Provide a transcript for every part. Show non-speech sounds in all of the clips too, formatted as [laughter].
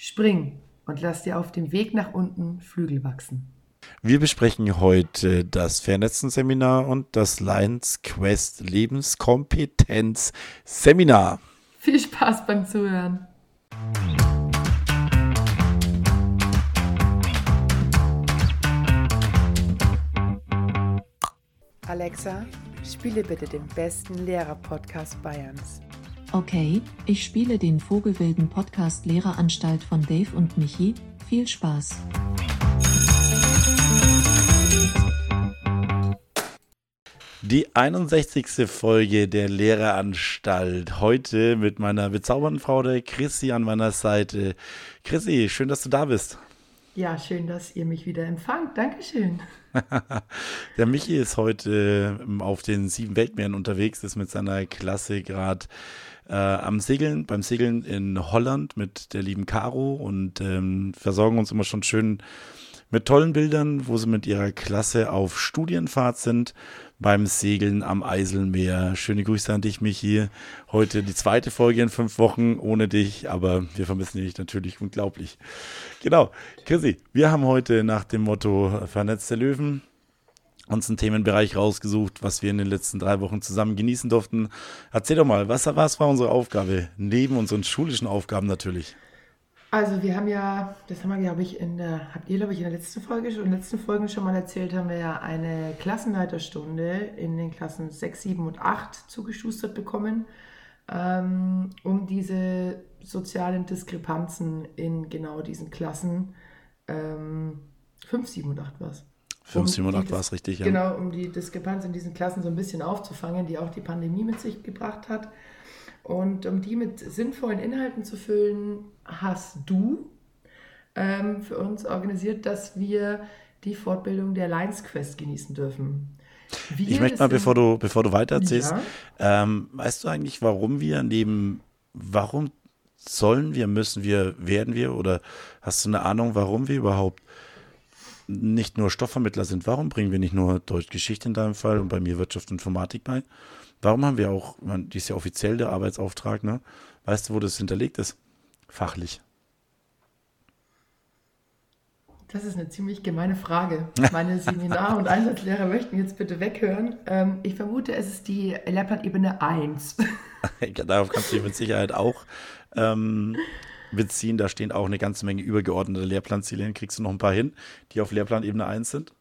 Spring und lass dir auf dem Weg nach unten Flügel wachsen. Wir besprechen heute das Vernetzen-Seminar und das Lions Quest Lebenskompetenz-Seminar. Viel Spaß beim Zuhören. Alexa, spiele bitte den besten Lehrer-Podcast Bayerns. Okay, ich spiele den Vogelwilden Podcast Lehreranstalt von Dave und Michi. Viel Spaß. Die 61. Folge der Lehreranstalt. Heute mit meiner bezaubernden Frau, der Chrissy, an meiner Seite. Chrissy, schön, dass du da bist. Ja, schön, dass ihr mich wieder empfangt. Dankeschön. [laughs] der Michi ist heute ähm, auf den sieben Weltmeeren unterwegs, ist mit seiner Klasse gerade äh, am Segeln, beim Segeln in Holland mit der lieben Caro und ähm, versorgen uns immer schon schön mit tollen Bildern, wo sie mit ihrer Klasse auf Studienfahrt sind beim Segeln am Eiselmeer. Schöne Grüße an dich, Michi. Heute die zweite Folge in fünf Wochen ohne dich, aber wir vermissen dich natürlich unglaublich. Genau, Chrissy, wir haben heute nach dem Motto Vernetzte Löwen uns einen Themenbereich rausgesucht, was wir in den letzten drei Wochen zusammen genießen durften. Erzähl doch mal, was, was war unsere Aufgabe? Neben unseren schulischen Aufgaben natürlich. Also wir haben ja, das haben wir glaube ich in der, habt ihr glaube ich in der letzten Folge schon, in den letzten Folgen schon mal erzählt, haben wir ja eine Klassenleiterstunde in den Klassen 6, 7 und 8 zugeschustert bekommen, ähm, um diese sozialen Diskrepanzen in genau diesen Klassen ähm, 5, 7 und 8 war es. 5, 7 und 8 war es richtig, ja. Genau, um die Diskrepanz in diesen Klassen so ein bisschen aufzufangen, die auch die Pandemie mit sich gebracht hat. Und um die mit sinnvollen Inhalten zu füllen, hast du ähm, für uns organisiert, dass wir die Fortbildung der Lions Quest genießen dürfen. Wir ich möchte mal, bevor du, bevor du weitererzählst, ja. ähm, weißt du eigentlich, warum wir neben, warum sollen wir, müssen wir, werden wir oder hast du eine Ahnung, warum wir überhaupt nicht nur Stoffvermittler sind? Warum bringen wir nicht nur Deutschgeschichte in deinem Fall und bei mir Wirtschaft und Informatik bei? Warum haben wir auch, man, die ist ja offiziell der Arbeitsauftrag, ne? Weißt du, wo das hinterlegt ist? Fachlich. Das ist eine ziemlich gemeine Frage. Meine [laughs] Seminar- und Einsatzlehrer möchten jetzt bitte weghören. Ähm, ich vermute, es ist die Lehrplanebene 1. [laughs] Darauf kannst du dich mit Sicherheit auch ähm, beziehen. Da stehen auch eine ganze Menge übergeordnete Lehrplanziele. Kriegst du noch ein paar hin, die auf Lehrplanebene 1 sind?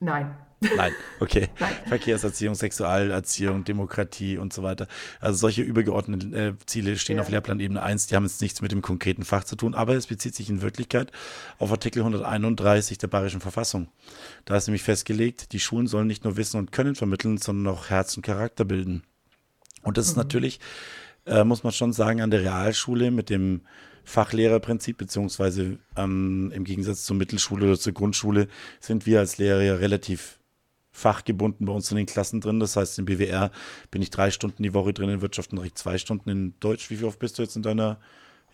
Nein. Nein, okay. [laughs] Nein. Verkehrserziehung, Sexualerziehung, Demokratie und so weiter. Also solche übergeordneten äh, Ziele stehen ja. auf Lehrplanebene 1, die haben jetzt nichts mit dem konkreten Fach zu tun, aber es bezieht sich in Wirklichkeit auf Artikel 131 der Bayerischen Verfassung. Da ist nämlich festgelegt, die Schulen sollen nicht nur Wissen und Können vermitteln, sondern auch Herz und Charakter bilden. Und das mhm. ist natürlich, äh, muss man schon sagen, an der Realschule mit dem Fachlehrerprinzip, beziehungsweise ähm, im Gegensatz zur Mittelschule oder zur Grundschule sind wir als Lehrer ja relativ fachgebunden bei uns in den Klassen drin. Das heißt, im BWR bin ich drei Stunden die Woche drin, in Wirtschaft und Recht zwei Stunden in Deutsch. Wie oft bist du jetzt in deiner,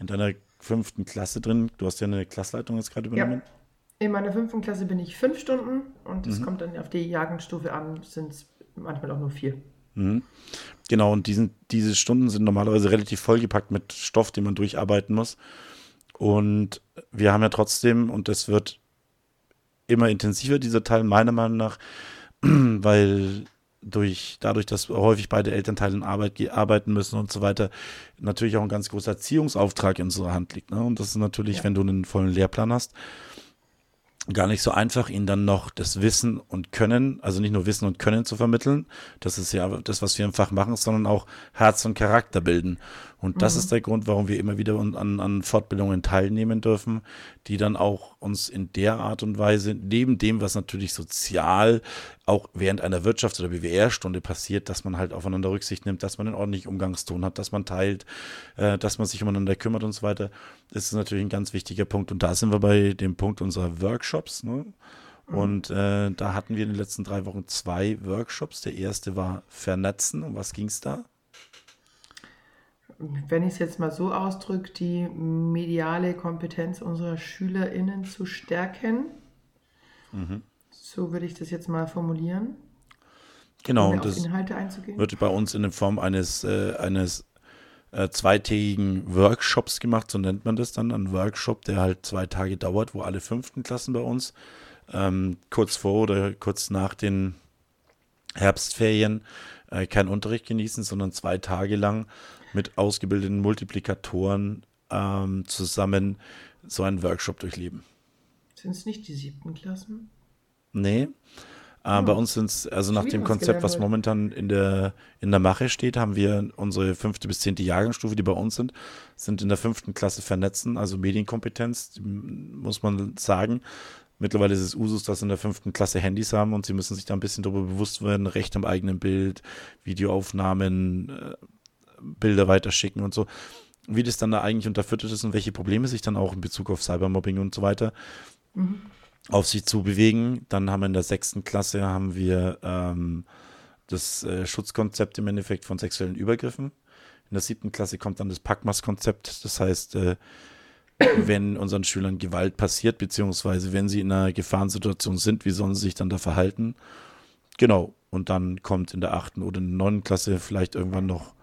in deiner fünften Klasse drin? Du hast ja eine Klassleitung jetzt gerade übernommen. Ja. In meiner fünften Klasse bin ich fünf Stunden und es mhm. kommt dann auf die Jahrgangsstufe an, sind es manchmal auch nur vier. Mhm. Genau, und diesen, diese Stunden sind normalerweise relativ vollgepackt mit Stoff, den man durcharbeiten muss. Und wir haben ja trotzdem, und das wird immer intensiver, dieser Teil meiner Meinung nach, [clears throat] weil durch, dadurch, dass häufig beide Elternteile in Arbeit arbeiten müssen und so weiter, natürlich auch ein ganz großer Erziehungsauftrag in unserer Hand liegt. Ne? Und das ist natürlich, ja. wenn du einen vollen Lehrplan hast, gar nicht so einfach, ihnen dann noch das Wissen und Können, also nicht nur Wissen und Können zu vermitteln, das ist ja das, was wir im Fach machen, sondern auch Herz und Charakter bilden. Und das mhm. ist der Grund, warum wir immer wieder an, an Fortbildungen teilnehmen dürfen, die dann auch uns in der Art und Weise, neben dem, was natürlich sozial auch während einer Wirtschafts- oder BWR-Stunde passiert, dass man halt aufeinander Rücksicht nimmt, dass man einen ordentlichen Umgangston hat, dass man teilt, äh, dass man sich umeinander kümmert und so weiter. Das ist natürlich ein ganz wichtiger Punkt. Und da sind wir bei dem Punkt unserer Workshops. Ne? Mhm. Und äh, da hatten wir in den letzten drei Wochen zwei Workshops. Der erste war Vernetzen. Um was ging es da? Wenn ich es jetzt mal so ausdrücke, die mediale Kompetenz unserer SchülerInnen zu stärken. Mhm. So würde ich das jetzt mal formulieren. Genau, um und das Inhalte einzugehen. wird bei uns in der Form eines, äh, eines äh, zweitägigen Workshops gemacht, so nennt man das dann, ein Workshop, der halt zwei Tage dauert, wo alle fünften Klassen bei uns ähm, kurz vor oder kurz nach den Herbstferien äh, keinen Unterricht genießen, sondern zwei Tage lang mit ausgebildeten Multiplikatoren ähm, zusammen so einen Workshop durchleben. Sind es nicht die siebten Klassen? Nee. Äh, Bei uns sind es, also nach dem Konzept, was momentan in der, in der Mache steht, haben wir unsere fünfte bis zehnte Jahrgangsstufe, die bei uns sind, sind in der fünften Klasse vernetzen, also Medienkompetenz, muss man sagen. Mittlerweile ist es Usus, dass in der fünften Klasse Handys haben und sie müssen sich da ein bisschen darüber bewusst werden, Recht am eigenen Bild, Videoaufnahmen, äh, Bilder weiterschicken und so. Wie das dann da eigentlich unterfüttert ist und welche Probleme sich dann auch in Bezug auf Cybermobbing und so weiter mhm. auf sich zu bewegen. Dann haben wir in der sechsten Klasse haben wir ähm, das äh, Schutzkonzept im Endeffekt von sexuellen Übergriffen. In der siebten Klasse kommt dann das Packmas-Konzept. Das heißt, äh, wenn unseren Schülern Gewalt passiert, beziehungsweise wenn sie in einer Gefahrensituation sind, wie sollen sie sich dann da verhalten? Genau. Und dann kommt in der achten oder in der neunten Klasse vielleicht irgendwann noch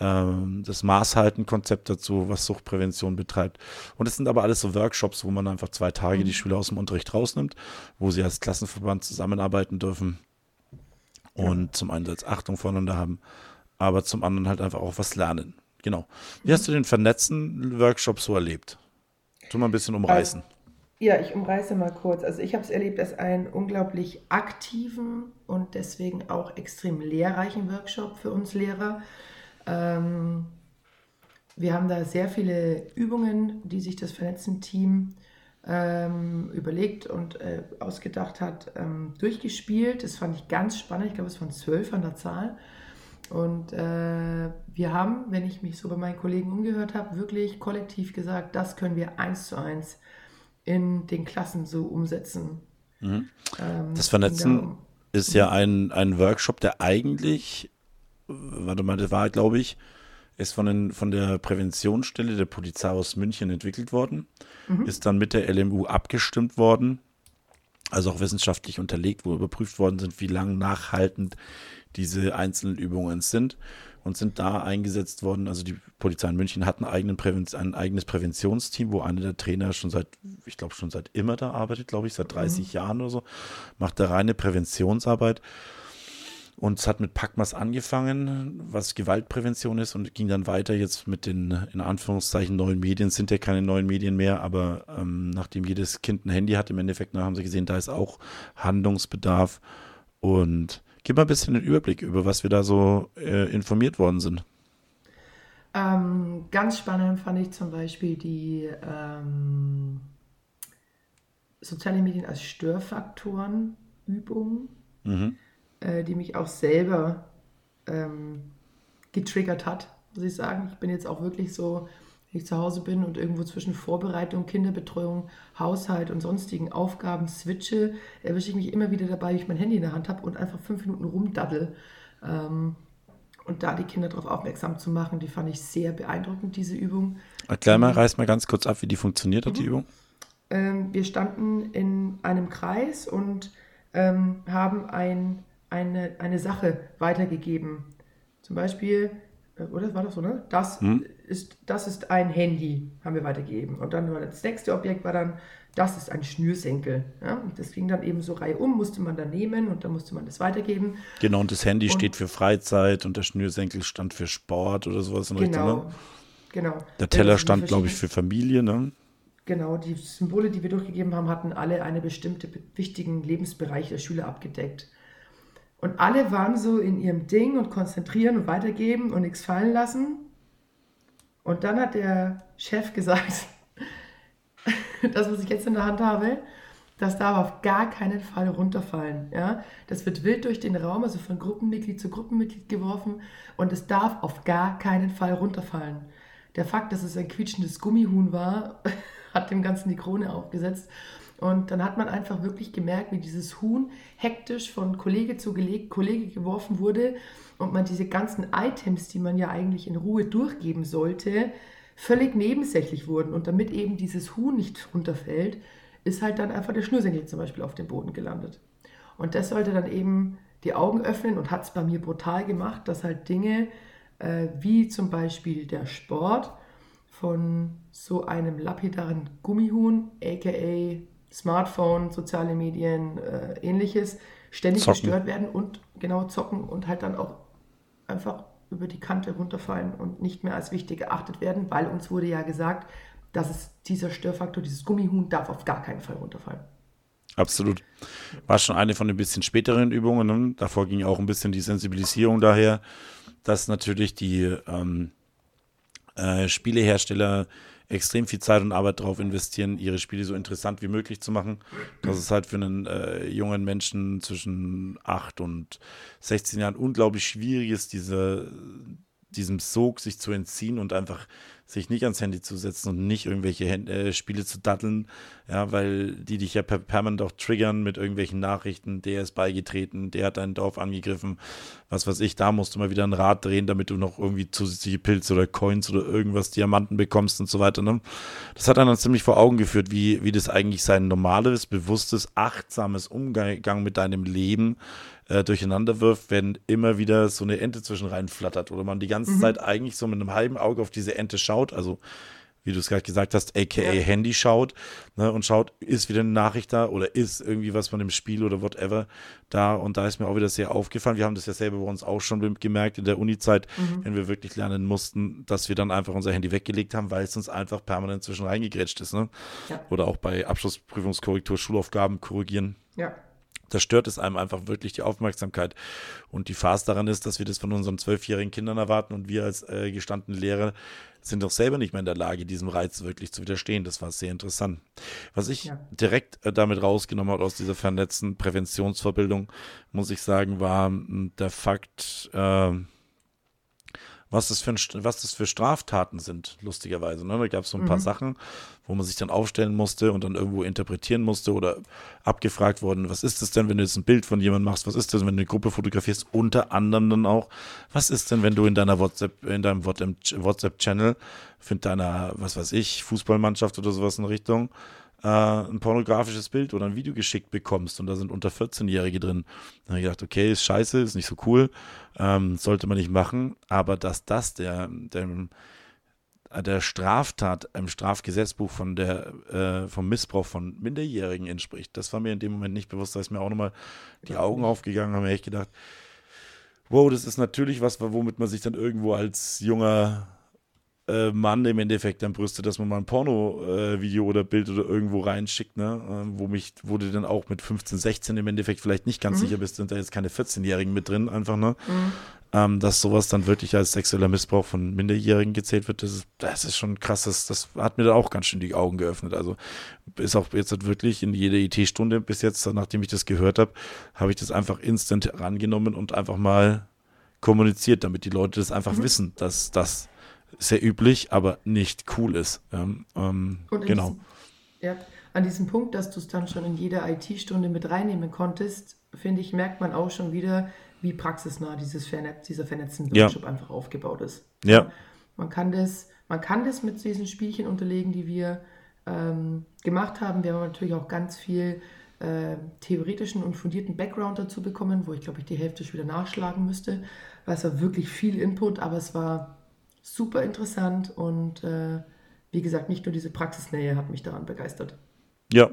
ähm, das Maßhalten-Konzept dazu, was Suchtprävention betreibt. Und es sind aber alles so Workshops, wo man einfach zwei Tage die mhm. Schüler aus dem Unterricht rausnimmt, wo sie als Klassenverband zusammenarbeiten dürfen und ja. zum einen als Achtung voneinander haben, aber zum anderen halt einfach auch was lernen. Genau. Wie hast du den vernetzten Workshop so erlebt? Tu mal ein bisschen umreißen. Also, ja, ich umreiße mal kurz. Also ich habe es erlebt als einen unglaublich aktiven und deswegen auch extrem lehrreichen Workshop für uns Lehrer. Ähm, wir haben da sehr viele Übungen, die sich das Vernetzen-Team ähm, überlegt und äh, ausgedacht hat, ähm, durchgespielt. Das fand ich ganz spannend. Ich glaube, es waren zwölf an der Zahl. Und äh, wir haben, wenn ich mich so bei meinen Kollegen umgehört habe, wirklich kollektiv gesagt, das können wir eins zu eins in den Klassen so umsetzen. Mhm. Ähm, das Vernetzen ist ja ein, ein Workshop, der eigentlich, warte mal, das war, glaube ich, ist von, den, von der Präventionsstelle der Polizei aus München entwickelt worden, mhm. ist dann mit der LMU abgestimmt worden, also auch wissenschaftlich unterlegt, wo überprüft worden sind, wie lang nachhaltend diese einzelnen Übungen sind und sind da eingesetzt worden. Also die Polizei in München hat eigenen ein eigenes Präventionsteam, wo einer der Trainer schon seit, ich glaube schon seit immer da arbeitet, glaube ich, seit 30 mhm. Jahren oder so, macht da reine Präventionsarbeit. Und es hat mit Packmas angefangen, was Gewaltprävention ist, und ging dann weiter jetzt mit den, in Anführungszeichen, neuen Medien. Es sind ja keine neuen Medien mehr, aber ähm, nachdem jedes Kind ein Handy hat, im Endeffekt haben sie gesehen, da ist auch Handlungsbedarf. Und Gib mal ein bisschen den Überblick über, was wir da so äh, informiert worden sind. Ähm, ganz spannend fand ich zum Beispiel die ähm, soziale Medien als Störfaktoren Übung, mhm. Äh, die mich auch selber ähm, getriggert hat, muss ich sagen. Ich bin jetzt auch wirklich so wenn ich zu Hause bin und irgendwo zwischen Vorbereitung, Kinderbetreuung, Haushalt und sonstigen Aufgaben switche, erwische ich mich immer wieder dabei, wie ich mein Handy in der Hand habe und einfach fünf Minuten rumdaddel. Ähm, und da die Kinder darauf aufmerksam zu machen, die fand ich sehr beeindruckend, diese Übung. Erklär mal, reiß mal ganz kurz ab, wie die funktioniert hat, mhm. die Übung. Ähm, wir standen in einem Kreis und ähm, haben ein, eine, eine Sache weitergegeben. Zum Beispiel, äh, oder war das so, ne? Das hm. ist, das ist ein Handy, haben wir weitergegeben. Und dann war das nächste Objekt war dann, das ist ein Schnürsenkel. Ja? Und das ging dann eben so reihum, musste man dann nehmen und dann musste man das weitergeben. Genau, und das Handy und, steht für Freizeit und der Schnürsenkel stand für Sport oder sowas in genau, Richtung. Ne? Genau. Der Teller stand, glaube ich, für Familie, ne? Genau, die Symbole, die wir durchgegeben haben, hatten alle einen bestimmten wichtigen Lebensbereich der Schüler abgedeckt. Und alle waren so in ihrem Ding und konzentrieren und weitergeben und nichts fallen lassen. Und dann hat der Chef gesagt, [laughs] das, was ich jetzt in der Hand habe, das darf auf gar keinen Fall runterfallen. Ja? Das wird wild durch den Raum, also von Gruppenmitglied zu Gruppenmitglied geworfen und es darf auf gar keinen Fall runterfallen. Der Fakt, dass es ein quietschendes Gummihuhn war, [laughs] hat dem Ganzen die Krone aufgesetzt. Und dann hat man einfach wirklich gemerkt, wie dieses Huhn hektisch von Kollege zu Kollege geworfen wurde und man diese ganzen Items, die man ja eigentlich in Ruhe durchgeben sollte, völlig nebensächlich wurden. Und damit eben dieses Huhn nicht runterfällt, ist halt dann einfach der Schnürsenkel zum Beispiel auf dem Boden gelandet. Und das sollte dann eben die Augen öffnen und hat es bei mir brutal gemacht, dass halt Dinge äh, wie zum Beispiel der Sport von so einem lapidaren Gummihuhn, aka Smartphone, soziale Medien, äh, ähnliches, ständig zocken. gestört werden und genau zocken und halt dann auch einfach über die Kante runterfallen und nicht mehr als wichtig erachtet werden, weil uns wurde ja gesagt, dass es dieser Störfaktor, dieses Gummihuhn, darf auf gar keinen Fall runterfallen. Absolut. War schon eine von den bisschen späteren Übungen. Ne? Davor ging auch ein bisschen die Sensibilisierung daher, dass natürlich die ähm, äh, Spielehersteller extrem viel Zeit und Arbeit darauf investieren, ihre Spiele so interessant wie möglich zu machen. Das ist halt für einen äh, jungen Menschen zwischen 8 und 16 Jahren unglaublich schwierig ist, diese, diesem Sog sich zu entziehen und einfach sich nicht ans Handy zu setzen und nicht irgendwelche äh, Spiele zu datteln, ja, weil die dich ja per permanent auch triggern mit irgendwelchen Nachrichten, der ist beigetreten, der hat dein Dorf angegriffen, was weiß ich, da musst du mal wieder ein Rad drehen, damit du noch irgendwie zusätzliche Pilze oder Coins oder irgendwas Diamanten bekommst und so weiter. Ne? Das hat dann ziemlich vor Augen geführt, wie, wie das eigentlich sein normales, bewusstes, achtsames Umgang mit deinem Leben äh, durcheinander wirft, wenn immer wieder so eine Ente zwischen rein flattert oder man die ganze mhm. Zeit eigentlich so mit einem halben Auge auf diese Ente schaut, also wie du es gerade gesagt hast, aka ja. Handy schaut ne, und schaut, ist wieder eine Nachricht da oder ist irgendwie was von dem Spiel oder whatever da. Und da ist mir auch wieder sehr aufgefallen. Wir haben das ja selber bei uns auch schon gemerkt in der Uni-Zeit, mhm. wenn wir wirklich lernen mussten, dass wir dann einfach unser Handy weggelegt haben, weil es uns einfach permanent zwischen reingegrätscht ist. Ne? Ja. Oder auch bei Abschlussprüfungskorrektur, Schulaufgaben korrigieren. Ja da stört es einem einfach wirklich die Aufmerksamkeit. Und die Farce daran ist, dass wir das von unseren zwölfjährigen Kindern erwarten und wir als äh, gestandene Lehrer sind doch selber nicht mehr in der Lage, diesem Reiz wirklich zu widerstehen. Das war sehr interessant. Was ich ja. direkt äh, damit rausgenommen habe aus dieser vernetzten Präventionsverbildung, muss ich sagen, war hm, der Fakt, äh, was das für, was das für Straftaten sind, lustigerweise. Ne? Da gab es so ein mhm. paar Sachen, wo man sich dann aufstellen musste und dann irgendwo interpretieren musste oder abgefragt worden, was ist das denn, wenn du jetzt ein Bild von jemandem machst, was ist das, wenn du eine Gruppe fotografierst, unter anderem dann auch, was ist denn, wenn du in deiner WhatsApp, in deinem WhatsApp-Channel für deiner, was weiß ich, Fußballmannschaft oder sowas in Richtung, äh, ein pornografisches Bild oder ein Video geschickt bekommst und da sind unter 14-Jährige drin. Dann habe ich gedacht, okay, ist scheiße, ist nicht so cool, ähm, sollte man nicht machen, aber dass das der, der, der Straftat im Strafgesetzbuch von der, äh, vom Missbrauch von Minderjährigen entspricht, das war mir in dem Moment nicht bewusst, da ist mir auch nochmal die Augen aufgegangen, habe mir echt gedacht, wow, das ist natürlich was, womit man sich dann irgendwo als junger äh, Mann im Endeffekt dann brüstet, dass man mal ein Porno-Video äh, oder Bild oder irgendwo reinschickt, ne? Äh, wo mich, wo du dann auch mit 15, 16 im Endeffekt vielleicht nicht ganz mhm. sicher bist, sind da jetzt keine 14-Jährigen mit drin, einfach, ne? Mhm. Ähm, dass sowas dann wirklich als sexueller Missbrauch von Minderjährigen gezählt wird, das ist, das ist schon krass. Das, das hat mir da auch ganz schön die Augen geöffnet. Also ist auch jetzt halt wirklich in jeder IT-Stunde bis jetzt, nachdem ich das gehört habe, habe ich das einfach instant rangenommen und einfach mal kommuniziert, damit die Leute das einfach mhm. wissen, dass das sehr üblich, aber nicht cool ist. Ähm, ähm, genau. Diesem, ja, an diesem Punkt, dass du es dann schon in jeder IT-Stunde mit reinnehmen konntest, finde ich, merkt man auch schon wieder, wie praxisnah dieses Vernetz, dieser vernetzte Workshop ja. einfach aufgebaut ist. Ja. Man kann das, man kann das mit diesen Spielchen unterlegen, die wir ähm, gemacht haben. Wir haben natürlich auch ganz viel äh, theoretischen und fundierten Background dazu bekommen, wo ich glaube ich die Hälfte schon wieder nachschlagen müsste, weil es war wirklich viel Input, aber es war super interessant und äh, wie gesagt, nicht nur diese Praxisnähe hat mich daran begeistert. Ja,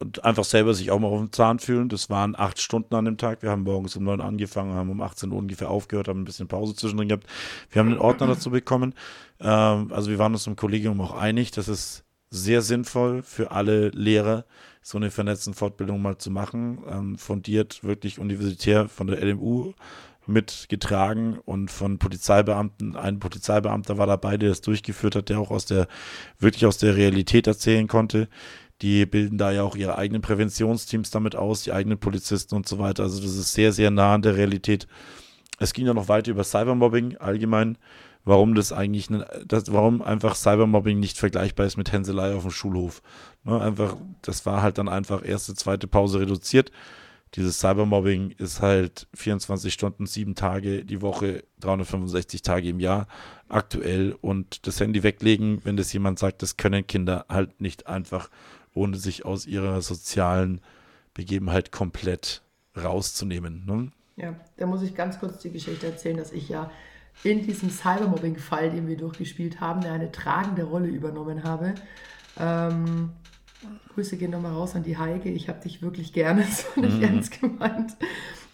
und einfach selber sich auch mal auf den Zahn fühlen. Das waren acht Stunden an dem Tag. Wir haben morgens um neun angefangen, haben um 18 Uhr ungefähr aufgehört, haben ein bisschen Pause zwischendrin gehabt. Wir haben einen Ordner dazu bekommen. Ähm, also wir waren uns im Kollegium auch einig, dass es sehr sinnvoll für alle Lehrer, so eine vernetzte Fortbildung mal zu machen. Ähm, fundiert, wirklich universitär von der LMU mitgetragen und von Polizeibeamten. Ein Polizeibeamter war dabei, der das durchgeführt hat, der auch aus der, wirklich aus der Realität erzählen konnte. Die bilden da ja auch ihre eigenen Präventionsteams damit aus, die eigenen Polizisten und so weiter. Also das ist sehr, sehr nah an der Realität. Es ging ja noch weiter über Cybermobbing allgemein, warum das eigentlich, das, warum einfach Cybermobbing nicht vergleichbar ist mit Hänselei auf dem Schulhof. Ne, einfach, das war halt dann einfach erste, zweite Pause reduziert dieses Cybermobbing ist halt 24 Stunden, sieben Tage die Woche, 365 Tage im Jahr aktuell und das Handy weglegen, wenn das jemand sagt, das können Kinder halt nicht einfach, ohne sich aus ihrer sozialen Begebenheit komplett rauszunehmen. Ne? Ja, da muss ich ganz kurz die Geschichte erzählen, dass ich ja in diesem Cybermobbing-Fall, den wir durchgespielt haben, eine tragende Rolle übernommen habe. Ähm, Grüße gehen nochmal raus an die Heike. Ich habe dich wirklich gerne, [laughs] so nicht mhm. ernst gemeint.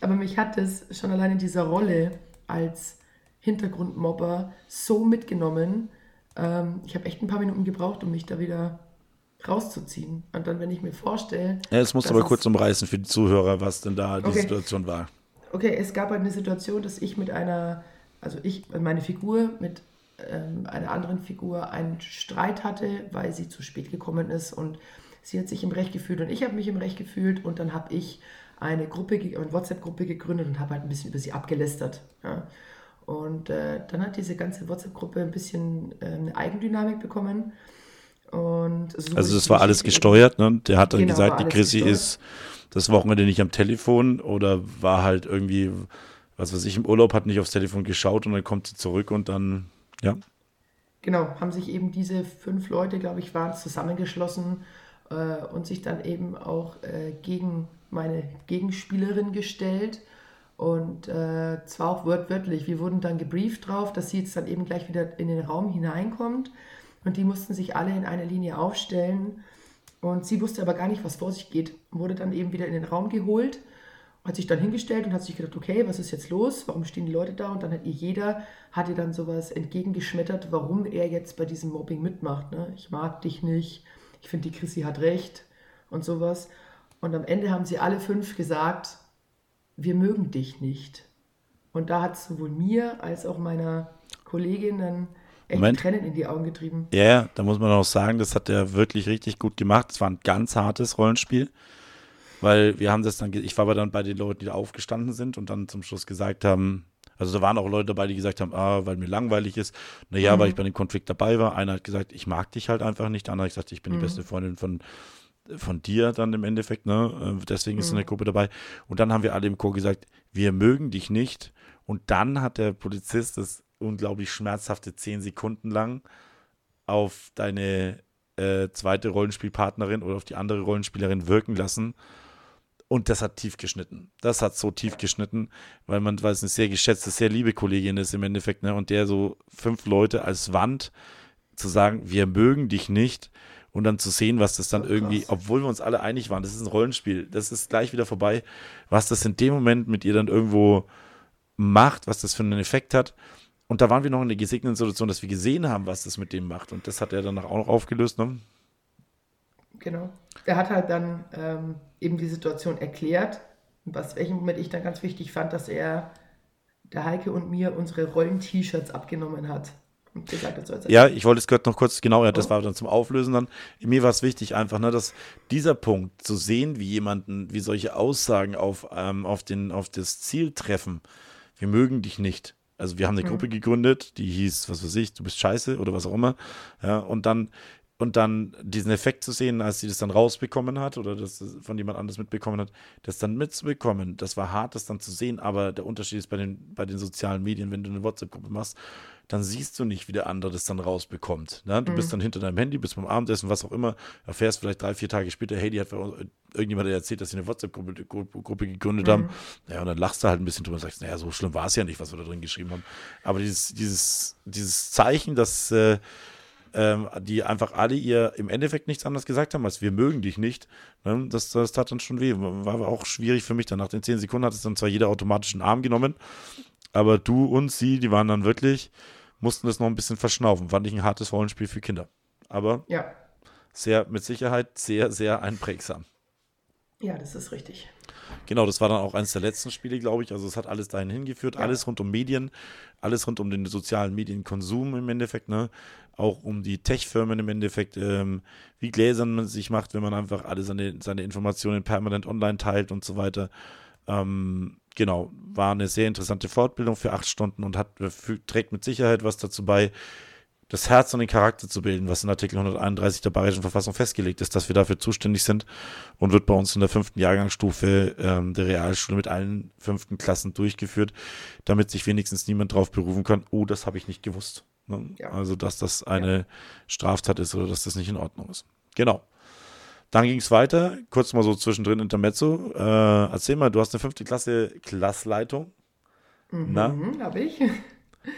Aber mich hat das schon allein in dieser Rolle als Hintergrundmobber so mitgenommen. Ähm, ich habe echt ein paar Minuten gebraucht, um mich da wieder rauszuziehen. Und dann, wenn ich mir vorstelle. Ja, musst du aber kurz umreißen für die Zuhörer, was denn da die okay. Situation war. Okay, es gab halt eine Situation, dass ich mit einer, also ich, meine Figur mit ähm, einer anderen Figur einen Streit hatte, weil sie zu spät gekommen ist und sie hat sich im Recht gefühlt und ich habe mich im Recht gefühlt und dann habe ich eine Gruppe, eine WhatsApp-Gruppe gegründet und habe halt ein bisschen über sie abgelästert. Ja. Und äh, dann hat diese ganze WhatsApp-Gruppe ein bisschen äh, eine Eigendynamik bekommen. Und so also das war alles gesteuert, ne? Der hat dann genau, gesagt, die Chrissy ist das Wochenende nicht am Telefon oder war halt irgendwie, was weiß ich, im Urlaub, hat nicht aufs Telefon geschaut und dann kommt sie zurück und dann, ja. Genau, haben sich eben diese fünf Leute, glaube ich, waren zusammengeschlossen äh, und sich dann eben auch äh, gegen meine Gegenspielerin gestellt. Und äh, zwar auch wortwörtlich. Wir wurden dann gebrieft drauf, dass sie jetzt dann eben gleich wieder in den Raum hineinkommt. Und die mussten sich alle in einer Linie aufstellen. Und sie wusste aber gar nicht, was vor sich geht. Wurde dann eben wieder in den Raum geholt, hat sich dann hingestellt und hat sich gedacht, okay, was ist jetzt los? Warum stehen die Leute da? Und dann hat ihr jeder, hat ihr dann sowas entgegengeschmettert, warum er jetzt bei diesem Mobbing mitmacht. Ne? Ich mag dich nicht, ich finde, die Chrissy hat recht und sowas. Und am Ende haben sie alle fünf gesagt, wir mögen dich nicht. Und da hat es sowohl mir als auch meiner Kollegin dann echt. Tränen in die Augen getrieben. Ja, ja, da muss man auch sagen, das hat er wirklich richtig gut gemacht. Es war ein ganz hartes Rollenspiel. Weil wir haben das dann, ich war aber dann bei den Leuten, die da aufgestanden sind und dann zum Schluss gesagt haben, also da waren auch Leute dabei, die gesagt haben, ah, weil mir langweilig ist. Naja, mhm. weil ich bei dem Konflikt dabei war. Einer hat gesagt, ich mag dich halt einfach nicht. Der andere hat gesagt, ich bin mhm. die beste Freundin von, von dir dann im Endeffekt. Ne? Äh, deswegen ist mhm. eine Gruppe dabei. Und dann haben wir alle im Chor gesagt, wir mögen dich nicht. Und dann hat der Polizist das unglaublich schmerzhafte zehn Sekunden lang auf deine äh, zweite Rollenspielpartnerin oder auf die andere Rollenspielerin wirken lassen und das hat tief geschnitten. Das hat so tief geschnitten, weil man, weil es eine sehr geschätzte, sehr liebe Kollegin ist im Endeffekt, ne? Und der so fünf Leute als Wand zu sagen, wir mögen dich nicht und dann zu sehen, was das dann oh, irgendwie, obwohl wir uns alle einig waren, das ist ein Rollenspiel, das ist gleich wieder vorbei, was das in dem Moment mit ihr dann irgendwo macht, was das für einen Effekt hat. Und da waren wir noch in der gesegneten Situation, dass wir gesehen haben, was das mit dem macht. Und das hat er dann auch noch aufgelöst, ne? Genau. Er hat halt dann ähm, eben die Situation erklärt, was welchen Moment ich dann ganz wichtig fand, dass er der Heike und mir unsere Rollen-T-Shirts abgenommen hat. Gesagt, ja, ich wollte es gerade noch kurz, genau, ja, das oh. war dann zum Auflösen dann. Mir war es wichtig einfach, ne, dass dieser Punkt zu sehen, wie jemanden, wie solche Aussagen auf, ähm, auf, den, auf das Ziel treffen, wir mögen dich nicht. Also wir haben eine mhm. Gruppe gegründet, die hieß, was weiß ich, du bist scheiße oder was auch immer. Ja, und dann und dann diesen Effekt zu sehen, als sie das dann rausbekommen hat oder das von jemand anderes mitbekommen hat, das dann mitzubekommen, das war hart, das dann zu sehen, aber der Unterschied ist bei den, bei den sozialen Medien, wenn du eine WhatsApp-Gruppe machst, dann siehst du nicht, wie der andere das dann rausbekommt. Ne? Du mhm. bist dann hinter deinem Handy, bist beim Abendessen, was auch immer, erfährst vielleicht drei, vier Tage später, hey, die hat irgendjemand erzählt, dass sie eine WhatsApp-Gruppe Gruppe gegründet mhm. haben. Ja, und dann lachst du halt ein bisschen drüber und sagst, naja, so schlimm war es ja nicht, was wir da drin geschrieben haben. Aber dieses, dieses, dieses Zeichen, dass äh, ähm, die einfach alle ihr im Endeffekt nichts anderes gesagt haben, als wir mögen dich nicht. Ne? Das, das tat dann schon weh. War aber auch schwierig für mich dann. Nach den zehn Sekunden hat es dann zwar jeder automatisch einen Arm genommen, aber du und sie, die waren dann wirklich, mussten das noch ein bisschen verschnaufen. Fand ich ein hartes Rollenspiel für Kinder. Aber ja. sehr, mit Sicherheit sehr, sehr einprägsam. Ja, das ist richtig. Genau, das war dann auch eines der letzten Spiele, glaube ich. Also es hat alles dahin hingeführt, ja. alles rund um Medien, alles rund um den sozialen Medienkonsum im Endeffekt, ne? Auch um die Tech-Firmen im Endeffekt, ähm, wie gläsern man sich macht, wenn man einfach alle seine, seine Informationen permanent online teilt und so weiter. Ähm, genau, war eine sehr interessante Fortbildung für acht Stunden und hat, trägt mit Sicherheit was dazu bei, das Herz und den Charakter zu bilden, was in Artikel 131 der Bayerischen Verfassung festgelegt ist, dass wir dafür zuständig sind und wird bei uns in der fünften Jahrgangsstufe ähm, der Realschule mit allen fünften Klassen durchgeführt, damit sich wenigstens niemand darauf berufen kann, oh, das habe ich nicht gewusst. Ne? Ja. Also, dass das eine ja. Straftat ist oder dass das nicht in Ordnung ist. Genau. Dann ging es weiter, kurz mal so zwischendrin Intermezzo. Äh, erzähl mal, du hast eine fünfte Klasse Klassleitung. Mhm, habe ich.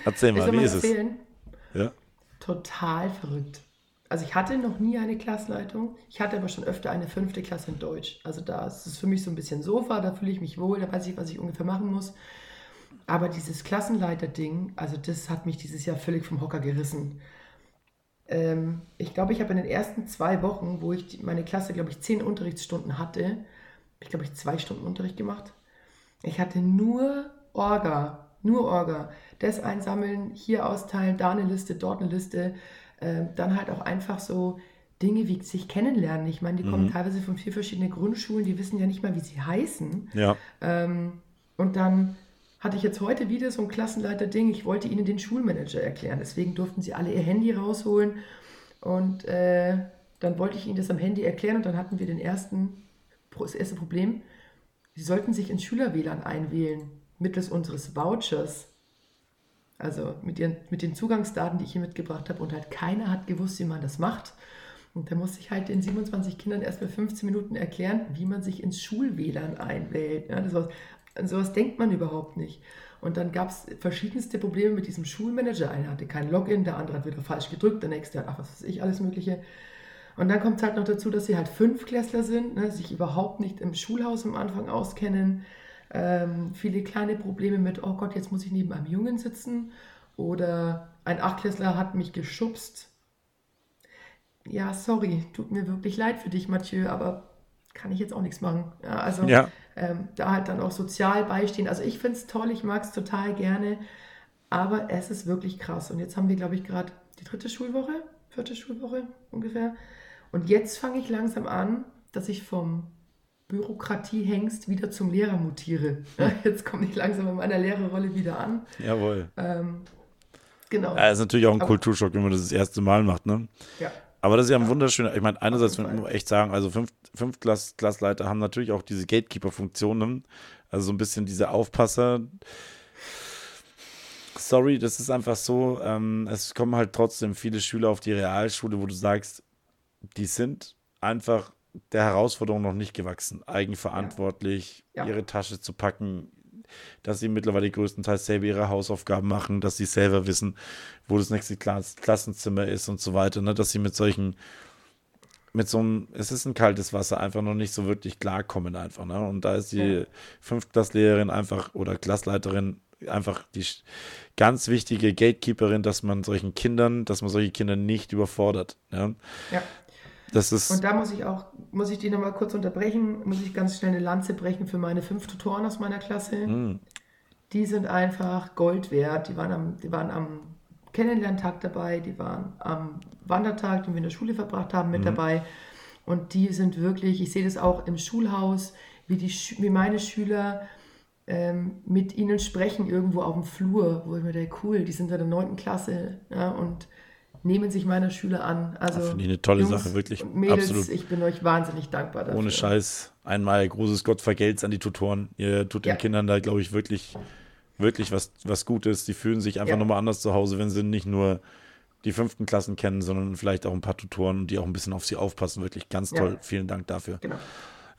Erzähl mal, wie ist es? erzählen? Ja. Total verrückt. Also ich hatte noch nie eine Klassleitung. Ich hatte aber schon öfter eine fünfte Klasse in Deutsch. Also da ist es für mich so ein bisschen Sofa, da fühle ich mich wohl, da weiß ich, was ich ungefähr machen muss. Aber dieses Klassenleiter-Ding, also das hat mich dieses Jahr völlig vom Hocker gerissen. Ähm, ich glaube, ich habe in den ersten zwei Wochen, wo ich die, meine Klasse, glaube ich, zehn Unterrichtsstunden hatte, ich glaube, ich zwei Stunden Unterricht gemacht. Ich hatte nur Orga, nur Orga. Das einsammeln, hier austeilen, da eine Liste, dort eine Liste. Ähm, dann halt auch einfach so Dinge wie sich kennenlernen. Ich meine, die kommen teilweise von vier verschiedenen Grundschulen, die wissen ja nicht mal, wie sie heißen. Ja. Ähm, und dann hatte ich jetzt heute wieder so ein Klassenleiter-Ding. Ich wollte ihnen den Schulmanager erklären. Deswegen durften sie alle ihr Handy rausholen. Und äh, dann wollte ich ihnen das am Handy erklären. Und dann hatten wir den ersten, das erste Problem. Sie sollten sich ins Schüler-WLAN einwählen, mittels unseres Vouchers. Also mit, ihren, mit den Zugangsdaten, die ich hier mitgebracht habe. Und halt keiner hat gewusst, wie man das macht. Und da musste ich halt den 27 Kindern erst mal 15 Minuten erklären, wie man sich ins Schul-WLAN einwählt. Ja, das war, an sowas denkt man überhaupt nicht. Und dann gab es verschiedenste Probleme mit diesem Schulmanager. Einer hatte kein Login, der andere hat wieder falsch gedrückt, der nächste hat, ach, was weiß ich, alles Mögliche. Und dann kommt es halt noch dazu, dass sie halt Fünfklässler sind, ne, sich überhaupt nicht im Schulhaus am Anfang auskennen. Ähm, viele kleine Probleme mit, oh Gott, jetzt muss ich neben einem Jungen sitzen. Oder ein Achtklässler hat mich geschubst. Ja, sorry, tut mir wirklich leid für dich, Mathieu, aber kann ich jetzt auch nichts machen. Ja, also Ja. ähm, da halt dann auch sozial beistehen. Also ich finde es toll, ich mag es total gerne, aber es ist wirklich krass. Und jetzt haben wir, glaube ich, gerade die dritte Schulwoche, vierte Schulwoche ungefähr. Und jetzt fange ich langsam an, dass ich vom Bürokratiehengst wieder zum Lehrer mutiere. Ja, jetzt komme ich langsam in meiner Lehrerrolle wieder an. Jawohl. Ähm, genau. Ja, ist natürlich auch ein Aber- Kulturschock, wenn man das das erste Mal macht, ne? Ja. Aber das ist ja ein wunderschöner, ich meine, einerseits muss man echt sagen, also fünf, fünf Klass, Klassleiter haben natürlich auch diese Gatekeeper-Funktionen, also so ein bisschen diese Aufpasser. Sorry, das ist einfach so, ähm, es kommen halt trotzdem viele Schüler auf die Realschule, wo du sagst, die sind einfach der Herausforderung noch nicht gewachsen, eigenverantwortlich Ja. ihre Tasche zu packen, dass sie mittlerweile größtenteils selber ihre Hausaufgaben machen, dass sie selber wissen, wo das nächste Klass Klassenzimmer ist und so weiter, ne? dass sie mit solchen, mit so einem, es ist ein kaltes Wasser, einfach noch nicht so wirklich klarkommen einfach. Ne? Und da ist die Ja. Fünftklasslehrerin einfach oder Klassleiterin einfach die ganz wichtige Gatekeeperin, dass man solchen Kindern, dass man solche Kinder nicht überfordert. Ja? ja. Das ist, Und da muss ich auch, muss ich die nochmal kurz unterbrechen, muss ich ganz schnell eine Lanze brechen für meine fünf Tutoren aus meiner Klasse. Hm. Die sind einfach Gold wert. Die waren am, die waren am Kennenlerntag dabei, die waren am Wandertag, den wir in der Schule verbracht haben, mit dabei. Und die sind wirklich, ich sehe das auch im Schulhaus, wie, die, wie meine Schüler ähm, mit ihnen sprechen irgendwo auf dem Flur, wo ich mir denke, cool, die sind in der neunten Klasse ja, und nehmen sich meiner Schüler an. Also finde ich eine tolle Jungs Sache, wirklich. Mädels, Absolut. ich bin euch wahnsinnig dankbar dafür. Ohne Scheiß. Einmal großes Gott vergelt's an die Tutoren. Ihr tut Ja. den Kindern da, glaube ich, wirklich, wirklich was, was Gutes. Die fühlen sich einfach Ja. nochmal anders zu Hause, wenn sie nicht nur die fünften Klassen kennen, sondern vielleicht auch ein paar Tutoren, die auch ein bisschen auf sie aufpassen. Wirklich ganz Ja. toll. Vielen Dank dafür. Genau.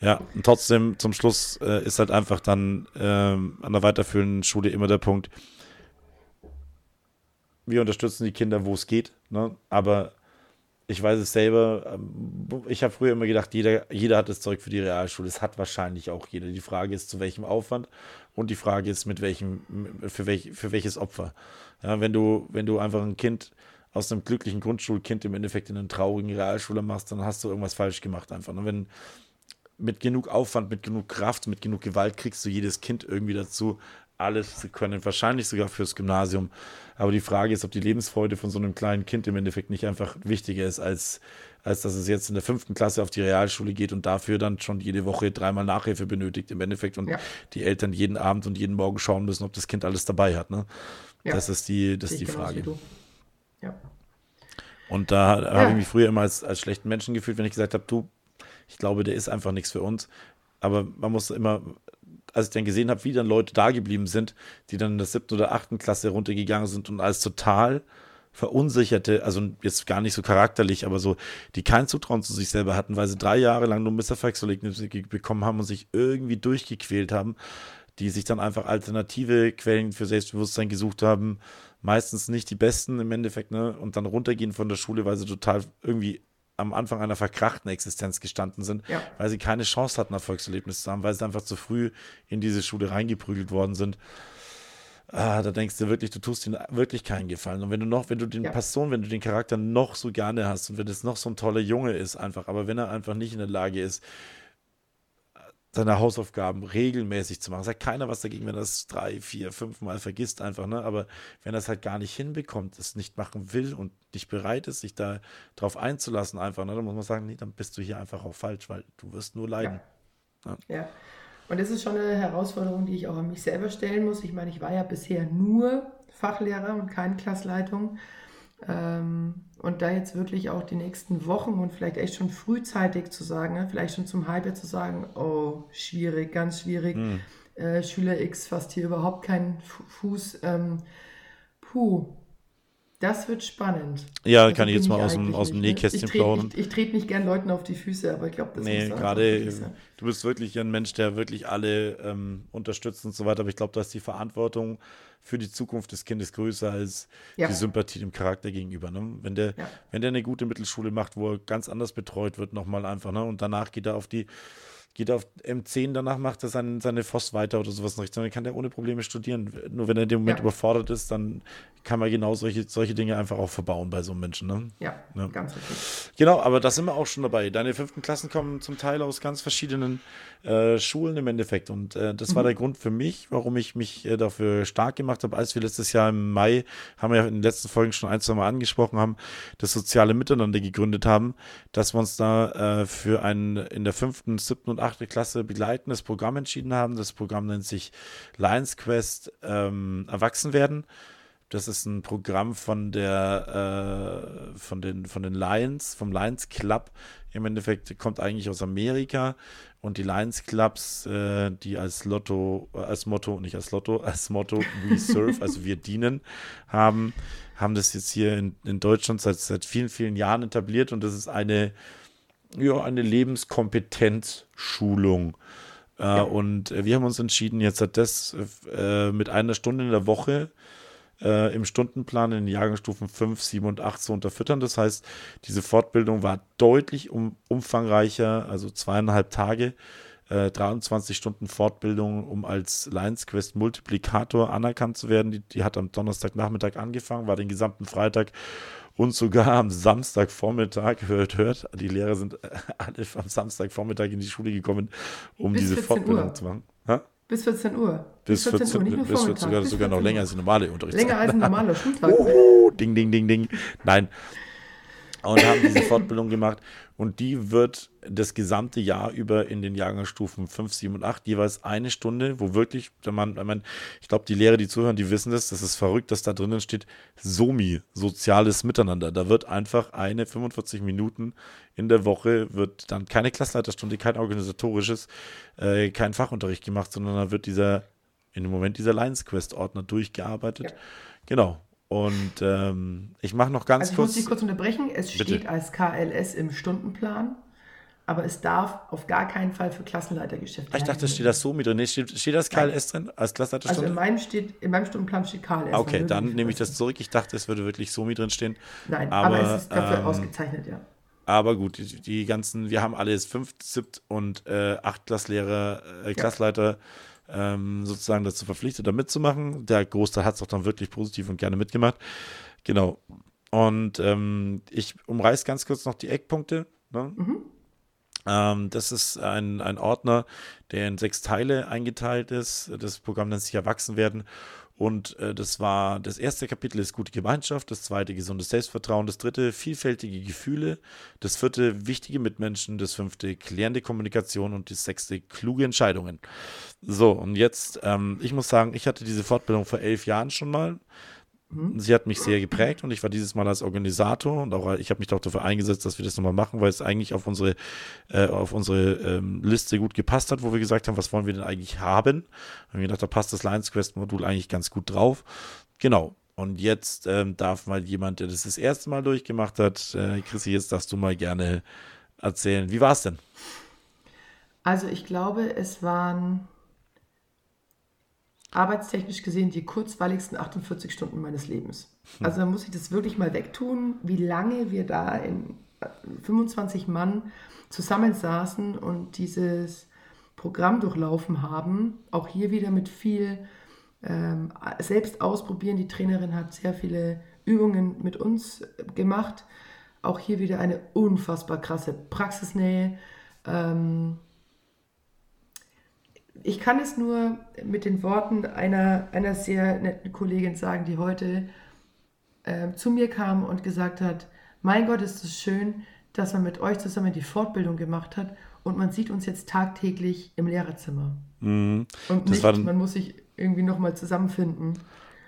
Ja, und trotzdem zum Schluss äh, ist halt einfach dann ähm, an der weiterführenden Schule immer der Punkt, wir unterstützen die Kinder, wo es geht, ne? aber ich weiß es selber, ähm, ich habe früher immer gedacht, jeder, jeder hat das Zeug für die Realschule, das hat wahrscheinlich auch jeder. Die Frage ist, zu welchem Aufwand und die Frage ist, mit welchem, für, welch, für welches Opfer. Ja, wenn du, wenn du einfach ein Kind aus einem glücklichen Grundschulkind im Endeffekt in einen traurigen Realschule machst, dann hast du irgendwas falsch gemacht einfach. Ne? Wenn, mit genug Aufwand, mit genug Kraft, mit genug Gewalt kriegst du jedes Kind irgendwie dazu, alles zu können. Wahrscheinlich sogar fürs Gymnasium. Aber die Frage ist, ob die Lebensfreude von so einem kleinen Kind im Endeffekt nicht einfach wichtiger ist, als, als dass es jetzt in der fünften Klasse auf die Realschule geht und dafür dann schon jede Woche dreimal Nachhilfe benötigt im Endeffekt und Ja. die Eltern jeden Abend und jeden Morgen schauen müssen, ob das Kind alles dabei hat. Ne? Ja. Das ist die, das ist die Frage. Ja. Und da Ja. habe ich mich früher immer als, als schlechten Menschen gefühlt, wenn ich gesagt habe, du, ich glaube, der ist einfach nichts für uns. Aber man muss immer, als ich dann gesehen habe, wie dann Leute da geblieben sind, die dann in der siebten oder achten Klasse runtergegangen sind und als total verunsicherte, also jetzt gar nicht so charakterlich, aber so, die kein Zutrauen zu sich selber hatten, weil sie drei Jahre lang nur. Faxolik bekommen haben und sich irgendwie durchgequält haben, die sich dann einfach alternative Quellen für Selbstbewusstsein gesucht haben, meistens nicht die besten im Endeffekt, ne? Und dann runtergehen von der Schule, weil sie total irgendwie am Anfang einer verkrachten Existenz gestanden sind, ja. weil sie keine Chance hatten, Erfolgserlebnisse zu haben, weil sie einfach zu früh in diese Schule reingeprügelt worden sind. Ah, da denkst du wirklich, du tust ihnen wirklich keinen Gefallen. Und wenn du noch, wenn du den ja. Person, wenn du den Charakter noch so gerne hast und wenn es noch so ein toller Junge ist, einfach, aber wenn er einfach nicht in der Lage ist, seine Hausaufgaben regelmäßig zu machen. Sagt keiner was dagegen, wenn er das drei, vier, fünf Mal vergisst einfach, ne? Aber wenn er es halt gar nicht hinbekommt, es nicht machen will und nicht bereit ist, sich da drauf einzulassen, einfach, ne? Dann muss man sagen, nee, dann bist du hier einfach auch falsch, weil du wirst nur leiden. Ja. ja. ja. Und das ist schon eine Herausforderung, die ich auch an mich selber stellen muss. Ich meine, ich war ja bisher nur Fachlehrer und keine Klassleitung. Ähm, und da jetzt wirklich auch die nächsten Wochen und vielleicht echt schon frühzeitig zu sagen, ne, vielleicht schon zum Halbjahr zu sagen, oh, schwierig, ganz schwierig. Mhm. Schüler X fasst hier überhaupt keinen Fuß. Ähm, puh, das wird spannend. Ja, also kann ich jetzt mal aus dem, aus dem ne? Nähkästchen plaudern. Ich, ich, trete nicht gern Leuten auf die Füße, aber ich glaube, das nee, gerade du bist wirklich ein Mensch, der wirklich alle ähm, unterstützt und so weiter, aber ich glaube, dass die Verantwortung für die Zukunft des Kindes größer als ja. die Sympathie dem Charakter gegenüber. Ne? Wenn, der, ja. wenn der eine gute Mittelschule macht, wo er ganz anders betreut wird, nochmal einfach, ne? und danach geht er auf die geht auf M10, danach macht er seine, seine Voss weiter oder sowas in Richtung. Dann kann der ohne Probleme studieren. Nur wenn er in dem Moment ja. überfordert ist, dann kann man genau solche, solche Dinge einfach auch verbauen bei so einem Menschen. Ne? Ja, ja, ganz richtig. Genau, aber da sind wir auch schon dabei. Deine fünften Klassen kommen zum Teil aus ganz verschiedenen äh, Schulen im Endeffekt. Und äh, das mhm. war der Grund für mich, warum ich mich äh, dafür stark gemacht habe, als wir letztes Jahr im Mai, haben wir ja in den letzten Folgen schon ein, zwei Mal angesprochen haben, das soziale Miteinander gegründet haben, dass wir uns da äh, für ein in der fünften, siebten und achten Klasse begleitendes Programm entschieden haben. Das Programm nennt sich Lions Quest ähm, Erwachsenwerden. Das ist ein Programm von der äh, von den von den Lions, vom Lions Club. Im Endeffekt kommt eigentlich aus Amerika und die Lions Clubs, äh, die als Lotto, äh, als Motto, nicht als Lotto, als Motto We Serve, also wir dienen, haben, haben das jetzt hier in, in Deutschland seit, seit vielen, vielen Jahren etabliert und das ist eine, ja, eine Lebenskompetenzschulung. Äh, ja. Und äh, wir haben uns entschieden, jetzt hat das äh, mit einer Stunde in der Woche äh, im Stundenplan in den Jahrgangsstufen 5, 7 und 8 zu unterfüttern. Das heißt, diese Fortbildung war deutlich um, umfangreicher, also zweieinhalb Tage. 23 äh, Stunden Fortbildung, um als Lions Quest Multiplikator anerkannt zu werden. Die, die hat am Donnerstagnachmittag angefangen, war den gesamten Freitag und sogar am Samstagvormittag, hört, hört, die Lehrer sind alle am Samstagvormittag in die Schule gekommen, um Bis diese Fortbildung Uhr. zu machen. Ha? Bis 14 Uhr. Bis 14, 14 Uhr, nicht nur bis 14, sogar, bis sogar noch länger als die normale Unterrichtszeit. Länger als ein normaler [laughs] Schultag. Uh, ding, ding, ding, ding. Nein. Und haben diese Fortbildung gemacht. Und die wird das gesamte Jahr über in den Jahrgangsstufen 5, 7 und 8 jeweils eine Stunde, wo wirklich, wenn man, man ich glaube, die Lehrer, die zuhören, die wissen das, das ist verrückt, dass da drinnen steht SOMI, soziales Miteinander. Da wird einfach eine 45 Minuten in der Woche, wird dann keine Klassleiterstunde, kein organisatorisches, äh, kein Fachunterricht gemacht, sondern da wird dieser, in dem Moment dieser Lions Quest-Ordner durchgearbeitet. Ja. Genau. Und ähm, ich mache noch ganz also ich kurz. Ich muss dich kurz unterbrechen. Es bitte. steht als KLS im Stundenplan, aber es darf auf gar keinen Fall für Klassenleitergeschäfte. Ah, ich dachte, steht das so mit drin. Nee, steht, steht das KLS Nein. drin als Klassenleiterstunde? Also in meinem, steht, in meinem Stundenplan steht KLS. Okay, dann nehme ich das zurück. Ich dachte, es würde wirklich so mit drin stehen. Nein, aber, aber es ist dafür ähm, ausgezeichnet, ja. Aber gut, die, die, ganzen, wir haben alles fünf, siebt und äh, acht Klasslehrer, äh, Klassleiter. Ja ähm, sozusagen dazu verpflichtet, da mitzumachen. Der Großteil hat es auch dann wirklich positiv und gerne mitgemacht. Genau. Und ähm, ich umreiße ganz kurz noch die Eckpunkte. Ne? Mhm. Ähm, das ist ein, ein Ordner, der in sechs Teile eingeteilt ist. Das Programm nennt sich Erwachsenwerden. Und äh, das war das erste Kapitel ist gute Gemeinschaft, das zweite gesundes Selbstvertrauen, das dritte vielfältige Gefühle, das vierte wichtige Mitmenschen, das fünfte klärende Kommunikation und das sechste kluge Entscheidungen. So, und jetzt, ähm, ich muss sagen, ich hatte diese Fortbildung vor elf Jahren schon mal. Mhm. Sie hat mich sehr geprägt und ich war dieses Mal als Organisator und auch ich habe mich auch dafür eingesetzt, dass wir das nochmal machen, weil es eigentlich auf unsere, äh, auf unsere ähm, Liste gut gepasst hat, wo wir gesagt haben, was wollen wir denn eigentlich haben? Und wir gedacht, da passt das Lions Quest Modul eigentlich ganz gut drauf. Genau. Und jetzt ähm, darf mal jemand, der das das erste Mal durchgemacht hat, äh, Chrissy, jetzt darfst du mal gerne erzählen. Wie war es denn? Also ich glaube, es waren arbeitstechnisch gesehen die kurzweiligsten 48 Stunden meines Lebens. Hm. Also da muss ich das wirklich mal wegtun, wie lange wir da in 25 Mann zusammensaßen und dieses Programm durchlaufen haben. Auch hier wieder mit viel ähm, selbst ausprobieren. Die Trainerin hat sehr viele Übungen mit uns gemacht. Auch hier wieder eine unfassbar krasse Praxisnähe. Ähm, ich kann es nur mit den Worten einer, einer sehr netten Kollegin sagen, die heute äh, zu mir kam und gesagt hat, mein Gott, ist es schön, dass man mit euch zusammen die Fortbildung gemacht hat und man sieht uns jetzt tagtäglich im Lehrerzimmer. Mhm. Und nicht, man muss sich irgendwie nochmal zusammenfinden.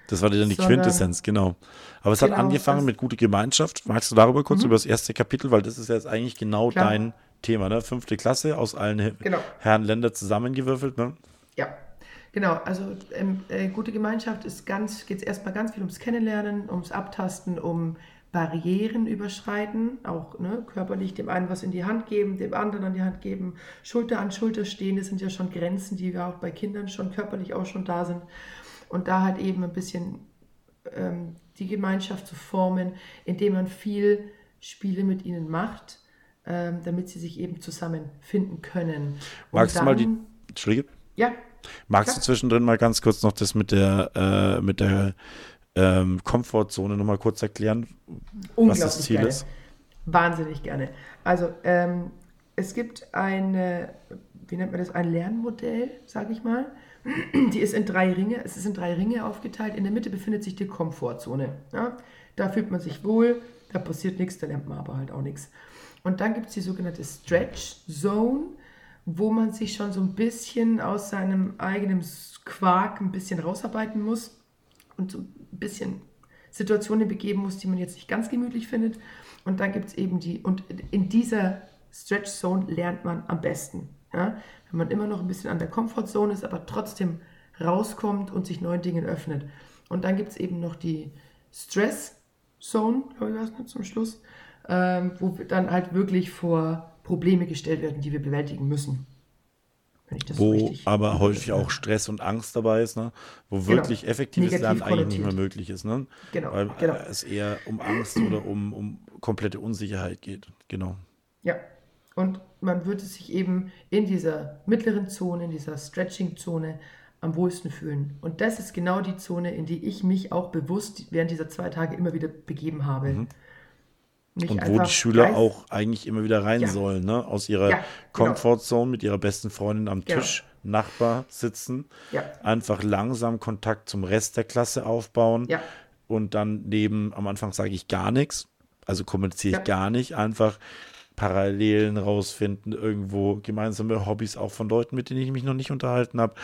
Das war dann die Sondern, Quintessenz, genau. Aber es genau, hat angefangen mit gute Gemeinschaft. Magst du darüber kurz mhm. über das erste Kapitel, weil das ist jetzt eigentlich genau Klar. dein Thema, ne? Fünfte Klasse aus allen genau. Herren Länder zusammengewürfelt, ne? Ja, genau. Also ähm, äh, gute Gemeinschaft ist ganz, geht es erstmal ganz viel ums Kennenlernen, ums Abtasten, um Barrieren überschreiten, auch ne, körperlich dem einen was in die Hand geben, dem anderen an die Hand geben, Schulter an Schulter stehen, das sind ja schon Grenzen, die ja auch bei Kindern schon körperlich auch schon da sind. Und da halt eben ein bisschen ähm, die Gemeinschaft zu formen, indem man viel Spiele mit ihnen macht, ähm, damit sie sich eben zusammenfinden können. Magst dann, du mal die. Entschuldige? Ja. Magst klar. du zwischendrin mal ganz kurz noch das mit der, äh, mit der ähm, Komfortzone nochmal kurz erklären, was das Ziel gerne. ist? Wahnsinnig gerne. Also, ähm, es gibt eine, wie nennt man das, ein Lernmodell, sage ich mal. Die ist in drei Ringe, es ist in drei Ringe aufgeteilt. In der Mitte befindet sich die Komfortzone. Ja? Da fühlt man sich wohl, da passiert nichts, da lernt man aber halt auch nichts. Und dann gibt es die sogenannte Stretch Zone, wo man sich schon so ein bisschen aus seinem eigenen Quark ein bisschen rausarbeiten muss und so ein bisschen Situationen begeben muss, die man jetzt nicht ganz gemütlich findet. Und dann gibt es eben die, und in dieser Stretch Zone lernt man am besten. Ja? Wenn man immer noch ein bisschen an der Comfort ist, aber trotzdem rauskommt und sich neuen Dingen öffnet. Und dann gibt es eben noch die Stress Zone, glaube ich, war es zum Schluss, ähm, wo wir dann halt wirklich vor Probleme gestellt werden, die wir bewältigen müssen wo aber häufig auch Stress und Angst dabei ist, ne? wo genau. wirklich effektives Negativ Lernen eigentlich nicht mehr möglich ist. Ne? Genau. Weil genau. es eher um Angst oder um, um komplette Unsicherheit geht. Genau. Ja, und man würde sich eben in dieser mittleren Zone, in dieser Stretching-Zone am wohlsten fühlen. Und das ist genau die Zone, in die ich mich auch bewusst während dieser zwei Tage immer wieder begeben habe. Mhm. Nicht und wo die Schüler Geist. auch eigentlich immer wieder rein ja. sollen, ne? Aus ihrer ja, genau. Comfortzone mit ihrer besten Freundin am genau. Tisch, Nachbar sitzen, ja. einfach langsam Kontakt zum Rest der Klasse aufbauen und dann neben, am Anfang sage ich gar nichts, also kommuniziere ich gar nicht, einfach Parallelen rausfinden, irgendwo gemeinsame Hobbys auch von Leuten, mit denen ich mich noch nicht unterhalten habe,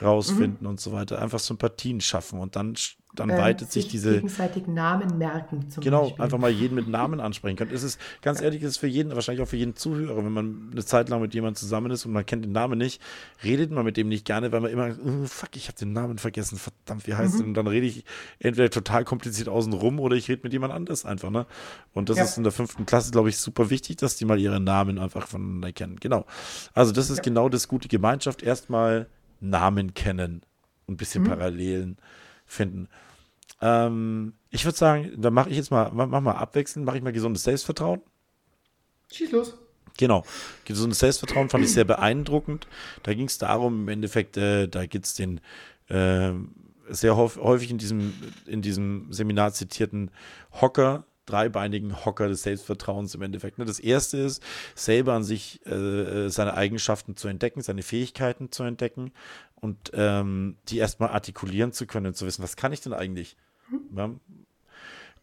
rausfinden mhm. und so weiter. Einfach Sympathien schaffen und dann dann äh, weitet sich, sich diese. gegenseitig Namen merken. genau, Beispiel. einfach mal jeden mit Namen ansprechen können. Es ist ganz ehrlich, es ist für jeden, wahrscheinlich auch für jeden Zuhörer, wenn man eine Zeit lang mit jemandem zusammen ist und man kennt den Namen nicht, redet man mit dem nicht gerne, weil man immer, oh, fuck, ich habe den Namen vergessen, verdammt, wie heißt mhm. der? Und dann rede ich entweder total kompliziert außen rum oder ich rede mit jemand anders einfach, ne? Und das ja. ist in der fünften Klasse, glaube ich, super wichtig, dass die mal ihre Namen einfach voneinander kennen. Genau. Also, das ist ja. genau das gute Gemeinschaft. Erstmal Namen kennen und ein bisschen mhm. Parallelen finden. Ähm, ich würde sagen, da mache ich jetzt mal, mach mal abwechselnd, mache ich mal gesundes Selbstvertrauen. Schieß los. Genau. Gesundes Selbstvertrauen fand ich sehr beeindruckend. Da ging es darum, im Endeffekt, äh, da gibt es den äh, sehr häufig in diesem, in diesem Seminar zitierten Hocker, dreibeinigen Hocker des Selbstvertrauens im Endeffekt. Ne? Das erste ist, selber an sich äh, seine Eigenschaften zu entdecken, seine Fähigkeiten zu entdecken und ähm, die erstmal artikulieren zu können und zu wissen, was kann ich denn eigentlich? Ja?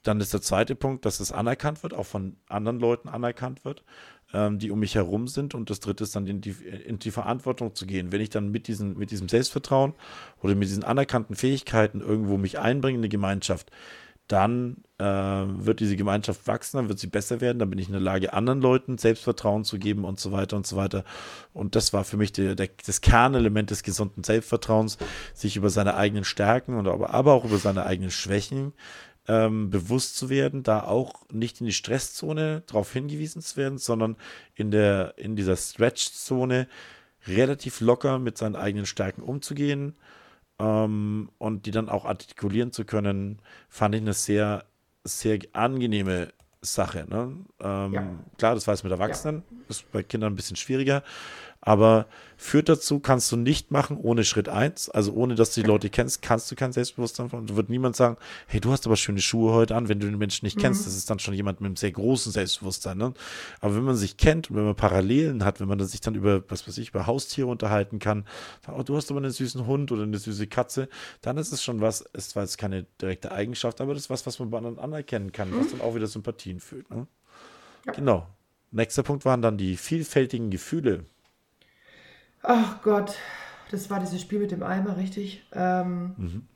Dann ist der zweite Punkt, dass es anerkannt wird, auch von anderen Leuten anerkannt wird, ähm, die um mich herum sind. Und das dritte ist dann in die, in die Verantwortung zu gehen. Wenn ich dann mit, diesen, mit diesem Selbstvertrauen oder mit diesen anerkannten Fähigkeiten irgendwo mich einbringe in die Gemeinschaft, dann äh, wird diese Gemeinschaft wachsen, dann wird sie besser werden, dann bin ich in der Lage, anderen Leuten Selbstvertrauen zu geben und so weiter und so weiter. Und das war für mich der, der, das Kernelement des gesunden Selbstvertrauens, sich über seine eigenen Stärken und aber, aber auch über seine eigenen Schwächen ähm, bewusst zu werden, da auch nicht in die Stresszone darauf hingewiesen zu werden, sondern in, der, in dieser Stretch-Zone relativ locker mit seinen eigenen Stärken umzugehen ähm, und die dann auch artikulieren zu können, fand ich eine sehr, sehr angenehme Sache. Ne? Ähm, ja. Klar, das war jetzt mit Erwachsenen, ja. ist bei Kindern ein bisschen schwieriger, aber führt dazu, kannst du nicht machen ohne Schritt 1, also ohne dass du die Leute kennst, kannst du kein Selbstbewusstsein von. Wird niemand sagen, hey, du hast aber schöne Schuhe heute an, wenn du den Menschen nicht kennst. Mhm. Das ist dann schon jemand mit einem sehr großen Selbstbewusstsein. Ne? Aber wenn man sich kennt und wenn man Parallelen hat, wenn man sich dann über, was weiß ich, über Haustiere unterhalten kann, oh, du hast aber einen süßen Hund oder eine süße Katze, dann ist es schon was, ist zwar jetzt keine direkte Eigenschaft, aber das ist was, was man bei anderen anerkennen kann, mhm. was dann auch wieder Sympathien fühlt. Ne? Ja. Genau. Nächster Punkt waren dann die vielfältigen Gefühle. Ach Gott, das war dieses Spiel mit dem Eimer, richtig? Ähm, mhm.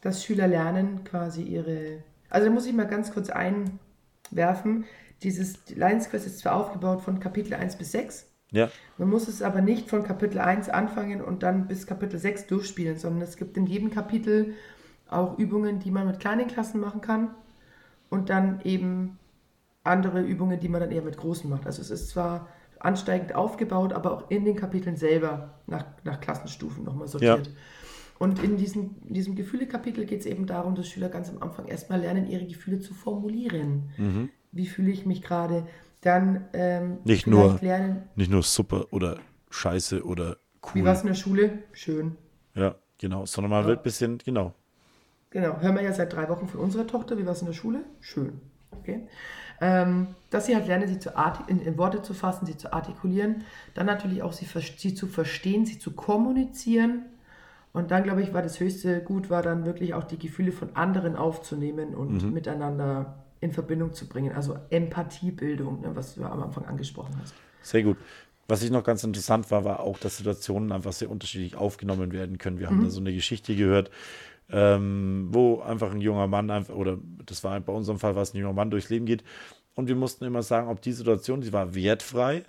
Dass Schüler lernen quasi ihre. Also da muss ich mal ganz kurz einwerfen. Dieses Lions Quest ist zwar aufgebaut von Kapitel 1 bis 6. Ja. Man muss es aber nicht von Kapitel 1 anfangen und dann bis Kapitel 6 durchspielen, sondern es gibt in jedem Kapitel auch Übungen, die man mit kleinen Klassen machen kann und dann eben andere Übungen, die man dann eher mit großen macht. Also es ist zwar ansteigend aufgebaut, aber auch in den Kapiteln selber nach, nach Klassenstufen nochmal sortiert. Ja. Und in diesem, diesem Gefühle-Kapitel geht es eben darum, dass Schüler ganz am Anfang erstmal lernen, ihre Gefühle zu formulieren. Mhm. Wie fühle ich mich gerade? Dann ähm, nicht, nur, lernen, nicht nur super oder scheiße oder cool. Wie war es in der Schule? Schön. Ja, genau. Sondern man ja. wird ein bisschen, genau. Genau. Hören wir ja seit drei Wochen von unserer Tochter. Wie war es in der Schule? Schön. Okay. Ähm, dass sie halt lernen, sie zu in, in, Worte zu fassen, sie zu artikulieren, dann natürlich auch sie, sie zu verstehen, sie zu kommunizieren. Und dann, glaube ich, war das höchste Gut, war dann wirklich auch die Gefühle von anderen aufzunehmen und mhm. miteinander in Verbindung zu bringen. Also Empathiebildung, ne, was du am Anfang angesprochen hast. Sehr gut. Was ich noch ganz interessant war, war auch, dass Situationen einfach sehr unterschiedlich aufgenommen werden können. Wir haben mhm. da so eine Geschichte gehört, ähm, wo einfach ein junger Mann einfach, oder das war bei unserem Fall, was ein junger Mann durchs Leben geht. Und wir mussten immer sagen, ob die Situation, die war wertfrei,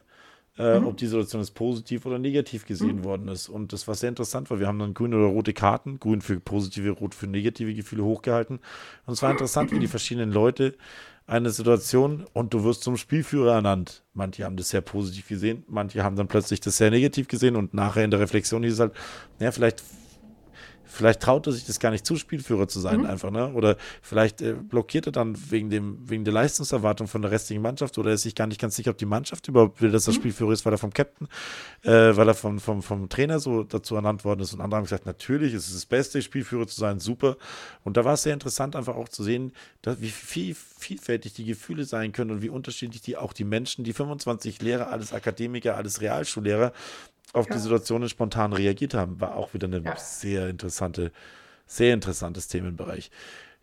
äh, mhm. ob die Situation jetzt positiv oder negativ gesehen mhm. worden ist. Und das war sehr interessant, weil wir haben dann grüne oder rote Karten, grün für positive, rot für negative Gefühle hochgehalten. Und es war interessant, wie die verschiedenen Leute eine Situation und du wirst zum Spielführer ernannt. Manche haben das sehr positiv gesehen, manche haben dann plötzlich das sehr negativ gesehen und nachher in der Reflexion hieß es halt, naja, vielleicht Vielleicht traut er sich das gar nicht zu, Spielführer zu sein, mhm. einfach, ne? Oder vielleicht äh, blockiert er dann wegen, dem, wegen der Leistungserwartung von der restlichen Mannschaft oder ist sich gar nicht ganz sicher, ob die Mannschaft überhaupt will, dass er mhm. Spielführer ist, weil er vom Captain, äh, weil er vom, vom, vom Trainer so dazu ernannt worden ist. Und andere haben gesagt, natürlich ist es das Beste, Spielführer zu sein, super. Und da war es sehr interessant, einfach auch zu sehen, dass, wie viel, vielfältig die Gefühle sein können und wie unterschiedlich die auch die Menschen, die 25 Lehrer, alles Akademiker, alles Realschullehrer, auf ja. die Situationen spontan reagiert haben, war auch wieder ein ja. sehr interessante, sehr interessantes Themenbereich.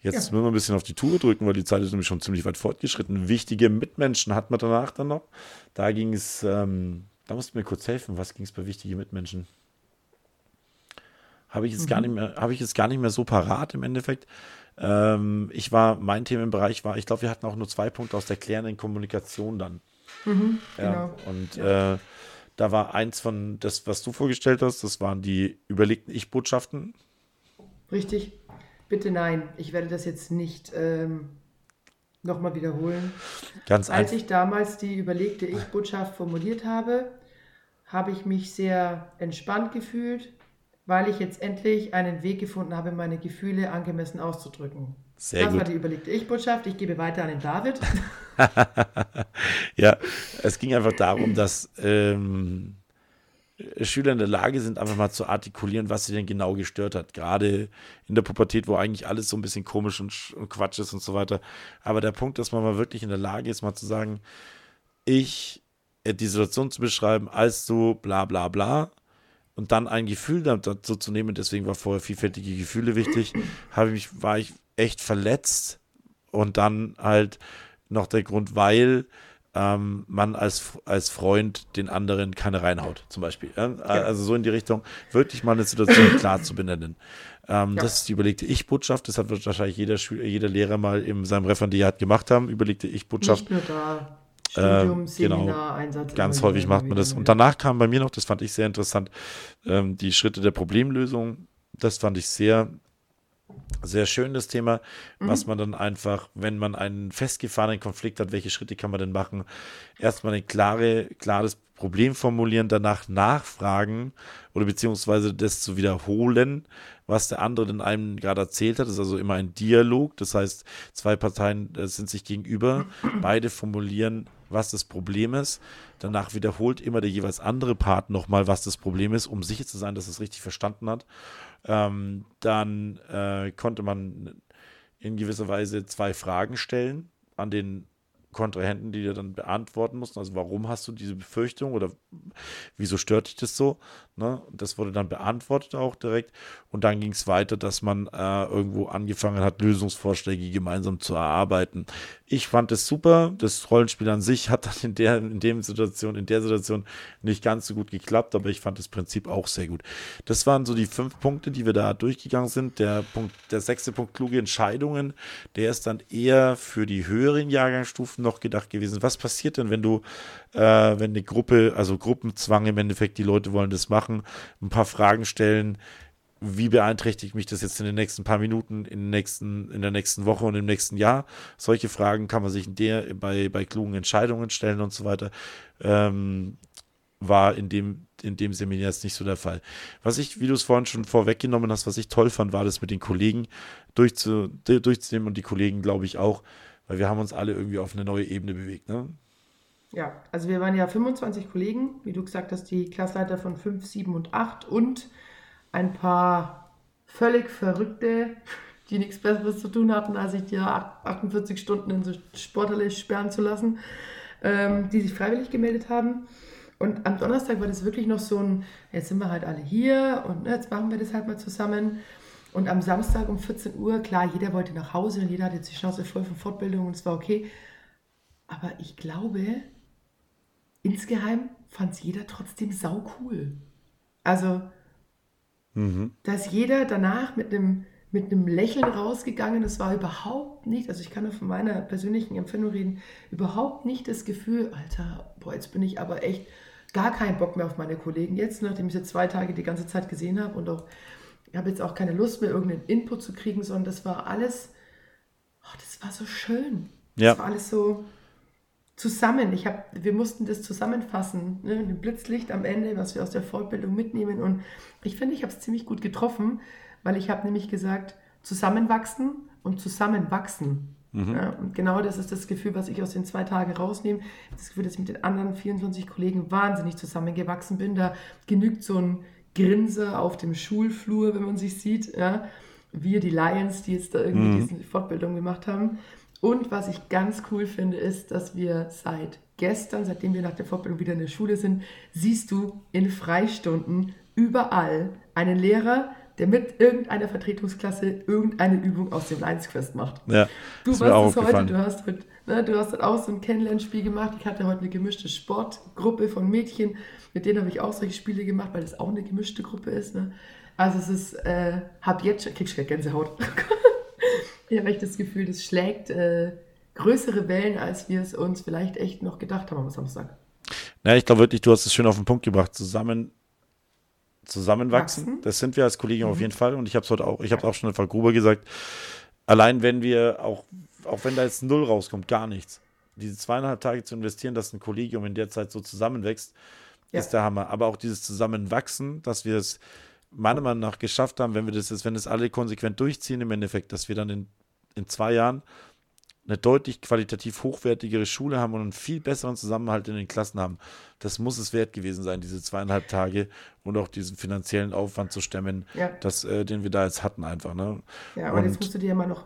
Jetzt ja. müssen wir ein bisschen auf die Tube drücken, weil die Zeit ist nämlich schon ziemlich weit fortgeschritten. Wichtige Mitmenschen hat man danach dann noch. Da ging es, ähm, da musst du mir kurz helfen. Was ging es bei wichtigen Mitmenschen? Habe ich jetzt mhm. gar nicht mehr, habe ich jetzt gar nicht mehr so parat im Endeffekt. Ähm, ich war, mein Themenbereich war, ich glaube, wir hatten auch nur zwei Punkte aus der klärenden Kommunikation dann. Mhm, ja, genau. Und äh, da war eins von das, was du vorgestellt hast, das waren die überlegten Ich-Botschaften. Richtig. Bitte nein, ich werde das jetzt nicht ähm, nochmal wiederholen. Ganz Als ich damals die überlegte Ich-Botschaft formuliert habe, habe ich mich sehr entspannt gefühlt, weil ich jetzt endlich einen Weg gefunden habe, meine Gefühle angemessen auszudrücken. Sehr das gut. war die überlegte Ich-Botschaft. Ich gebe weiter an den David. [laughs] ja, es ging einfach darum, dass ähm, Schüler in der Lage sind, einfach mal zu artikulieren, was sie denn genau gestört hat. Gerade in der Pubertät, wo eigentlich alles so ein bisschen komisch und, und Quatsch ist und so weiter. Aber der Punkt, dass man mal wirklich in der Lage ist, mal zu sagen, ich, äh, die Situation zu beschreiben, als so bla bla bla und dann ein Gefühl dazu zu nehmen, deswegen war vorher vielfältige Gefühle wichtig, habe ich, war ich echt verletzt und dann halt noch der Grund, weil ähm, man als, als Freund den anderen keine reinhaut, zum Beispiel. Ja? Ja. Also so in die Richtung, wirklich mal eine Situation [coughs] klar zu benennen. Ähm, ja. Das ist die überlegte Ich-Botschaft. Das hat wahrscheinlich jeder, jeder Lehrer mal in seinem Referendariat gemacht haben. Überlegte Ich-Botschaft. Nicht nur da. Studium, äh, Seminar, genau, Einsatz. Ganz häufig macht man das. Und danach kam bei mir noch, das fand ich sehr interessant, ähm, die Schritte der Problemlösung. Das fand ich sehr sehr schönes Thema, mhm. was man dann einfach, wenn man einen festgefahrenen Konflikt hat, welche Schritte kann man denn machen? Erstmal ein klare, klares Problem formulieren, danach nachfragen oder beziehungsweise das zu wiederholen, was der andere in einem gerade erzählt hat. Das ist also immer ein Dialog. Das heißt, zwei Parteien äh, sind sich gegenüber, beide formulieren, was das Problem ist. Danach wiederholt immer der jeweils andere Part nochmal, was das Problem ist, um sicher zu sein, dass es richtig verstanden hat. Ähm, dann äh, konnte man in gewisser Weise zwei Fragen stellen an den Kontrahenten, die dir dann beantworten mussten. Also warum hast du diese Befürchtung oder wieso stört dich das so? Ne? Das wurde dann beantwortet auch direkt. Und dann ging es weiter, dass man äh, irgendwo angefangen hat, Lösungsvorschläge gemeinsam zu erarbeiten. Ich fand es super. Das Rollenspiel an sich hat dann in der, in dem Situation, in der Situation nicht ganz so gut geklappt, aber ich fand das Prinzip auch sehr gut. Das waren so die fünf Punkte, die wir da durchgegangen sind. Der Punkt, der sechste Punkt, kluge Entscheidungen, der ist dann eher für die höheren Jahrgangsstufen noch gedacht gewesen. Was passiert denn, wenn du, äh, wenn eine Gruppe, also Gruppenzwang im Endeffekt, die Leute wollen das machen, ein paar Fragen stellen, wie beeinträchtigt mich das jetzt in den nächsten paar Minuten, in, den nächsten, in der nächsten Woche und im nächsten Jahr? Solche Fragen kann man sich in der, bei, bei klugen Entscheidungen stellen und so weiter. Ähm, war in dem, in dem Seminar jetzt nicht so der Fall. Was ich, wie du es vorhin schon vorweggenommen hast, was ich toll fand, war das mit den Kollegen durchzu, durchzunehmen und die Kollegen, glaube ich, auch, weil wir haben uns alle irgendwie auf eine neue Ebene bewegt. Ne? Ja, also wir waren ja 25 Kollegen, wie du gesagt hast, die Klassleiter von 5, 7 und 8 und ein paar völlig Verrückte, die nichts Besseres zu tun hatten, als sich die 48 Stunden in so Sporthalle sperren zu lassen, ähm, die sich freiwillig gemeldet haben. Und am Donnerstag war das wirklich noch so ein, jetzt sind wir halt alle hier und ne, jetzt machen wir das halt mal zusammen. Und am Samstag um 14 Uhr, klar, jeder wollte nach Hause und jeder hatte jetzt die Chance voll von Fortbildung und es war okay. Aber ich glaube, insgeheim fand es jeder trotzdem sau cool. Also, mhm. dass jeder danach mit einem mit einem Lächeln rausgegangen. Es war überhaupt nicht, also ich kann nur von meiner persönlichen Empfindung reden, überhaupt nicht das Gefühl, Alter, boah, jetzt bin ich aber echt gar keinen Bock mehr auf meine Kollegen jetzt, nachdem ich sie zwei Tage die ganze Zeit gesehen habe und auch, ich habe jetzt auch keine Lust mehr, irgendeinen Input zu kriegen, sondern das war alles, oh, das war so schön. Ja. Das war alles so, zusammen. Ich hab, wir mussten das zusammenfassen, ne? ein Blitzlicht am Ende, was wir aus der Fortbildung mitnehmen. Und ich finde, ich habe es ziemlich gut getroffen, weil ich habe nämlich gesagt, zusammenwachsen und zusammenwachsen. Mhm. Ja, und genau das ist das Gefühl, was ich aus den zwei Tagen rausnehme. Das Gefühl, dass ich mit den anderen 24 Kollegen wahnsinnig zusammengewachsen bin. Da genügt so ein Grinser auf dem Schulflur, wenn man sich sieht. Ja? Wir, die Lions, die jetzt da irgendwie mhm. diese Fortbildung gemacht haben. Und was ich ganz cool finde, ist, dass wir seit gestern, seitdem wir nach der Fortbildung wieder in der Schule sind, siehst du in Freistunden überall einen Lehrer, der mit irgendeiner Vertretungsklasse irgendeine Übung aus dem Lions Quest macht. Ja, du warst es heute, du hast, heute ne, du hast auch so ein Kennenlernspiel gemacht. Ich hatte heute eine gemischte Sportgruppe von Mädchen, mit denen habe ich auch solche Spiele gemacht, weil das auch eine gemischte Gruppe ist. Ne? Also es ist, äh, hab jetzt schon, krieg schon Gänsehaut. [laughs] Ich habe echt das Gefühl, das schlägt äh, größere Wellen, als wir es uns vielleicht echt noch gedacht haben am Samstag. Na, ich glaube wirklich, du hast es schön auf den Punkt gebracht. Zusammen, zusammenwachsen. Wachsen. Das sind wir als Kollegen mhm. auf jeden Fall. Und ich habe es heute auch, ich habe auch schon in Frau Gruber gesagt. Allein wenn wir auch, auch wenn da jetzt null rauskommt, gar nichts. Diese zweieinhalb Tage zu investieren, dass ein Kollegium in der Zeit so zusammenwächst, ja. ist der Hammer. Aber auch dieses Zusammenwachsen, dass wir es meiner Meinung nach geschafft haben, wenn wir das jetzt, wenn das alle konsequent durchziehen, im Endeffekt, dass wir dann in, in zwei Jahren eine deutlich qualitativ hochwertigere Schule haben und einen viel besseren Zusammenhalt in den Klassen haben. Das muss es wert gewesen sein, diese zweieinhalb Tage und auch diesen finanziellen Aufwand zu stemmen, ja. das, äh, den wir da jetzt hatten einfach. Ne? Ja, aber und jetzt musst du dir ja mal noch,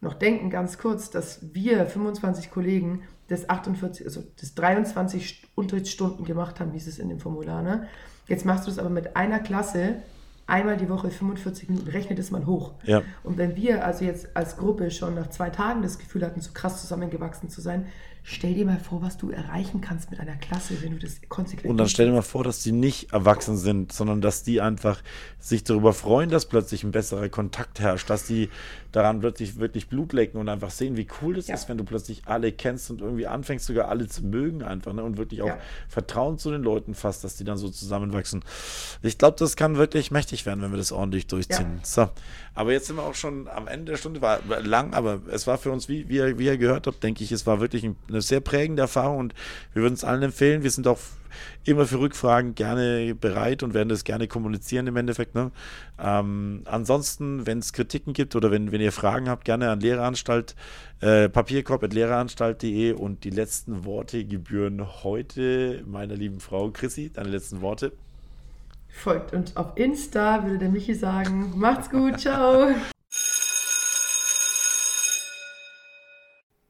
noch denken, ganz kurz, dass wir 25 Kollegen das 48, also das 23 Unterrichtsstunden gemacht haben, hieß es in dem Formular. Ne? Jetzt machst du es aber mit einer Klasse einmal die Woche 45 Minuten, rechnet es mal hoch. Ja. Und wenn wir also jetzt als Gruppe schon nach zwei Tagen das Gefühl hatten, so krass zusammengewachsen zu sein, stell dir mal vor, was du erreichen kannst mit einer Klasse, wenn du das konsequent Und dann stell dir mal vor, dass die nicht erwachsen sind, sondern dass die einfach sich darüber freuen, dass plötzlich ein besserer Kontakt herrscht, dass die daran plötzlich wirklich Blut lecken und einfach sehen, wie cool das ja. ist, wenn du plötzlich alle kennst und irgendwie anfängst, sogar alle zu mögen einfach ne? und wirklich auch ja. Vertrauen zu den Leuten fasst, dass die dann so zusammenwachsen. Ich glaube, das kann wirklich mächtig werden, wenn wir das ordentlich durchziehen. Ja. So. Aber jetzt sind wir auch schon am Ende der Stunde, war lang, aber es war für uns, wie, wie, ihr, wie ihr gehört habt, denke ich, es war wirklich eine sehr prägende Erfahrung und wir würden es allen empfehlen. Wir sind auch immer für Rückfragen gerne bereit und werden das gerne kommunizieren im Endeffekt. Ne? Ähm, ansonsten, wenn es Kritiken gibt oder wenn, wenn ihr Fragen habt, gerne an Lehreranstalt, äh, papierkorb.lehreranstalt.de und die letzten Worte gebühren heute meiner lieben Frau Chrissy. Deine letzten Worte. Folgt uns auf Insta, würde der Michi sagen. Macht's gut, ciao.